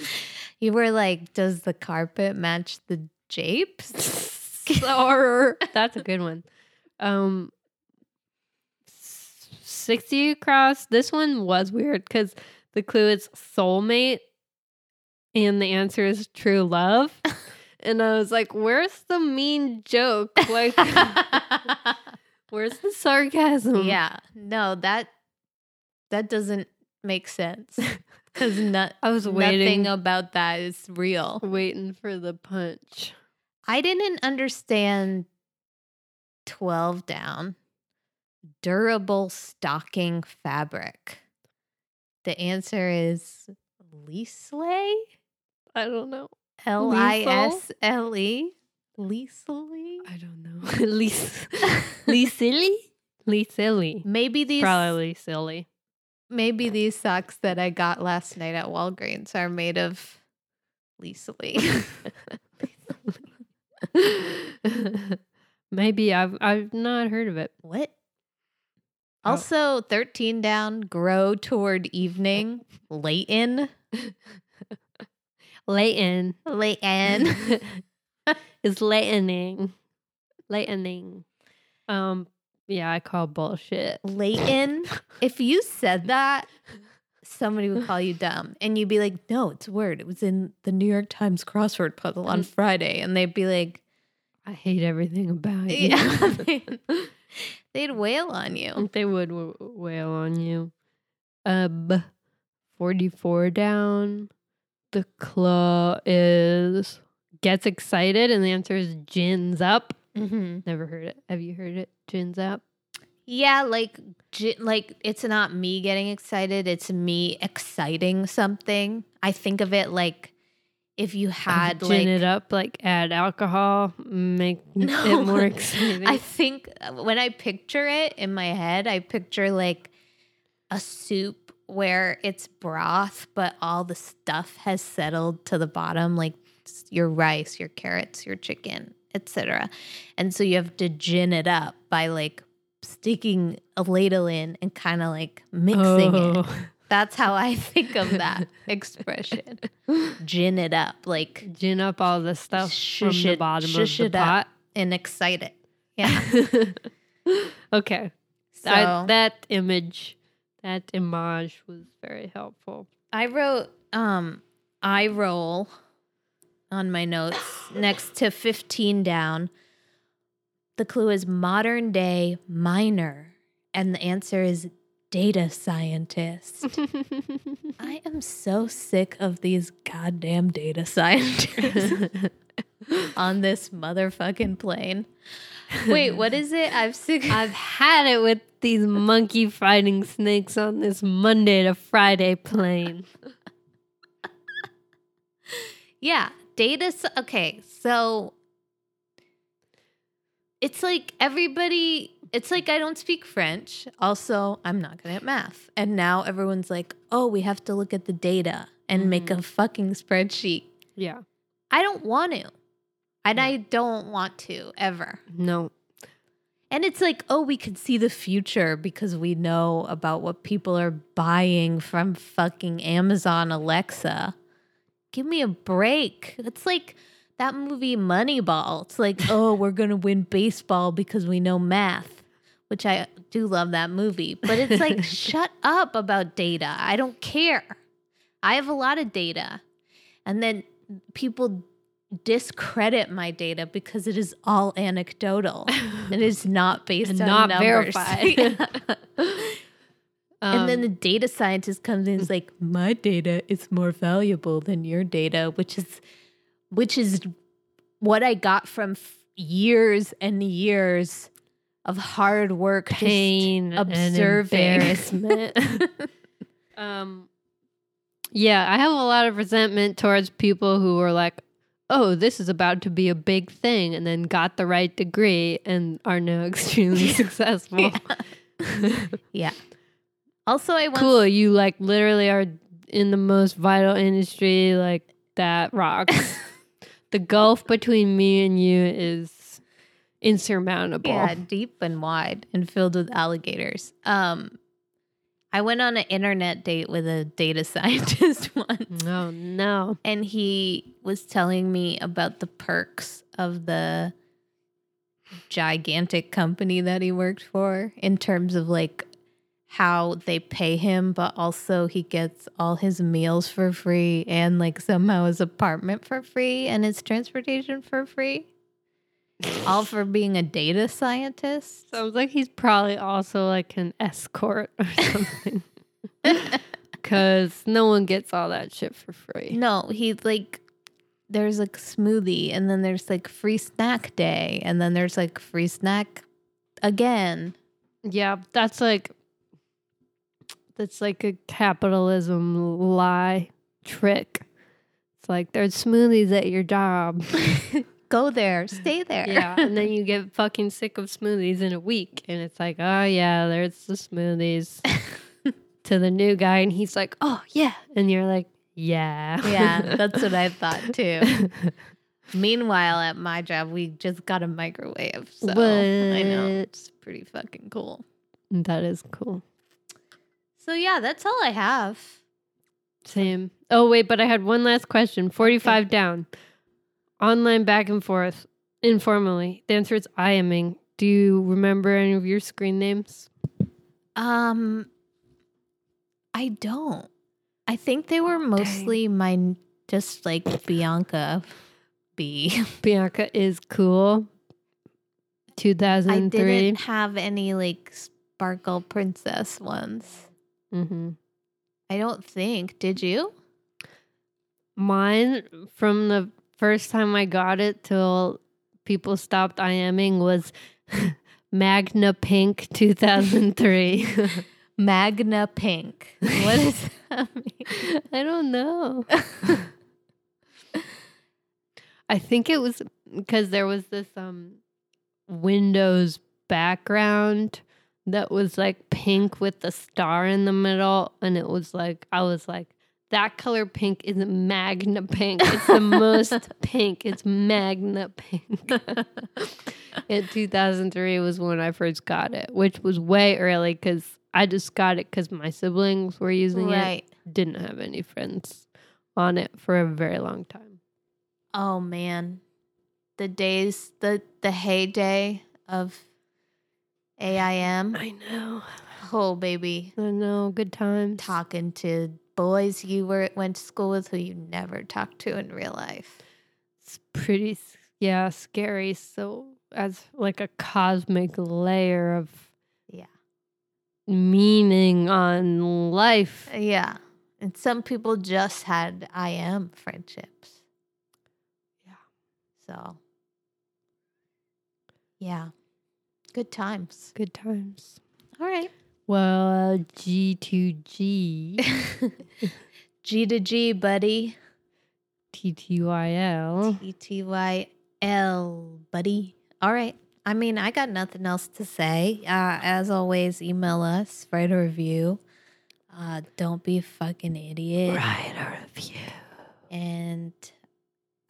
You were like, does the carpet match the japes? or that's a good one. Um, sixty across. This one was weird because the clue is soulmate, and the answer is true love. And I was like, "Where's the mean joke? Like, where's the sarcasm?" yeah. No, that that doesn't make sense. Because not I was waiting. nothing about that is real. waiting for the punch. I didn't understand 12 down. Durable stocking fabric. The answer is Leasley? I don't know. L I S L E? Leasley? I don't know. Lee, Lee silly, Maybe these Probably silly. maybe these socks that I got last night at Walgreens are made of Leasley. Maybe I've I've not heard of it. what? Oh. Also, 13 down, grow toward evening, Leighton. Leighton Leighton. is lightening, lightening. Um, yeah, I call bullshit. Leighton. If you said that, somebody would call you dumb. And you'd be like, no, it's a word. It was in the New York Times crossword puzzle on Mm. Friday. And they'd be like, I hate everything about you. yeah. they'd wail on you. they would w- wail on you. Um, forty-four down. The claw is gets excited, and the answer is gins up. Mm-hmm. Never heard it. Have you heard it? Gins up. Yeah, like, like it's not me getting excited. It's me exciting something. I think of it like if you had gin like it up, like add alcohol, make No. it more exciting. I think uh, when I picture it in my head, I picture like a soup where it's broth, but all the stuff has settled to the bottom, like your rice, your carrots, your chicken, etc. And so you have to gin it up by like sticking a ladle in and kind of like mixing it. Oh. That's how I think of that expression. Gin it up, like Gin up all the stuff from Shush the it- bottom of the it pot. and excite it. Yeah. okay. So I, that image, that image was very helpful. I wrote um I roll on my notes next to 15 down. The clue is modern day miner and the answer is data scientist. I am so sick of these goddamn data scientists on this motherfucking plane. Wait, what is it? I've sick I've had it with these monkey fighting snakes on this Monday to Friday plane. Yeah, data. Okay, so it's like everybody. It's like I don't speak French. Also, I'm not good at math. And now everyone's like, "Oh, we have to look at the data and make a mm. fucking spreadsheet." Yeah. I don't want to, and I don't want to ever. No. And it's like, oh, we can see the future because we know about what people are buying from fucking Amazon Alexa. Give me a break. It's like that movie Moneyball. It's like, oh, we're going to win baseball because we know math, which I do love that movie. But it's like, shut up about data. I don't care. I have a lot of data. And then people discredit my data because it is all anecdotal. And it is not based And on not numbers. verified. and then Um, the data scientist comes in and is like, my data is more valuable than your data, which is which is what I got from f- years and years of hard work pain observing. and embarrassment. um, yeah, I have a lot of resentment towards people who were like, "Oh, this is about to be a big thing," and then got the right degree and are now extremely successful. yeah. Also, I once cool, you like literally are in the most vital industry, like that rocks. the gulf between me and you is insurmountable. Yeah, deep and wide and filled with alligators. Um, I went on an internet date with a data scientist once, Oh no. and he was telling me about the perks of the gigantic company that he worked for in terms of like how they pay him, but also he gets all his meals for free and like somehow his apartment for free and his transportation for free. all for being a data scientist. Sounds like he's probably also like an escort or something. Because no one gets all that shit for free. No, he's like there's like smoothie and then there's like free snack day and then there's like free snack again. Yeah, that's like that's like a capitalism lie trick. It's like there's smoothies at your job. Go there, stay there. yeah, and then you get fucking sick of smoothies in a week, and it's like, oh yeah, there's the smoothies. to the new guy, and he's like, oh yeah, and you're like, yeah, yeah, that's what I thought too. Meanwhile, at my job, we just got a microwave. So I know it's pretty fucking cool. that is cool. So yeah, that's all I have. Same. Oh wait, but I had one last question. Forty-five down. Online back and forth informally. The answer is IMing. Do you remember any of your screen names? Um, I don't. I think they were mostly my just like Bianca B. Bianca is cool. 2003. I didn't have any like sparkle princess ones. Mm-hmm. I don't think. Did you? Mine from the first time I got it till people stopped IMing was Magna Pink 2003. Magna Pink. What does that mean? I don't know. I think it was because there was this um Windows background that was like pink with the star in the middle and it was like I was like that color pink isn't magna pink. It's the most pink. It's magna pink. In 2003 was when I first got it, which was way early because I just got it because my siblings were using it right. didn't have any friends on it for a very long time. Oh man. The days the the heyday of AIM. I know. Oh baby. I know. Good times. Talking to boys you were went to school with who you never talked to in real life. It's pretty, yeah, scary. So, as like a cosmic layer of Yeah. meaning on life. Uh, yeah. And some people just had IM friendships. Yeah. So yeah. Good times. Good times. All right. Well, uh, G2G, G to G, buddy. TTYL. E T Y L, buddy. All right. I mean, I got nothing else to say. Uh, as always, email us, write a review. Uh, don't be a fucking idiot. Write a review. And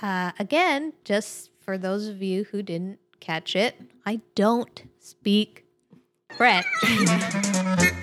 uh, again, just for those of you who didn't catch it. I don't speak French.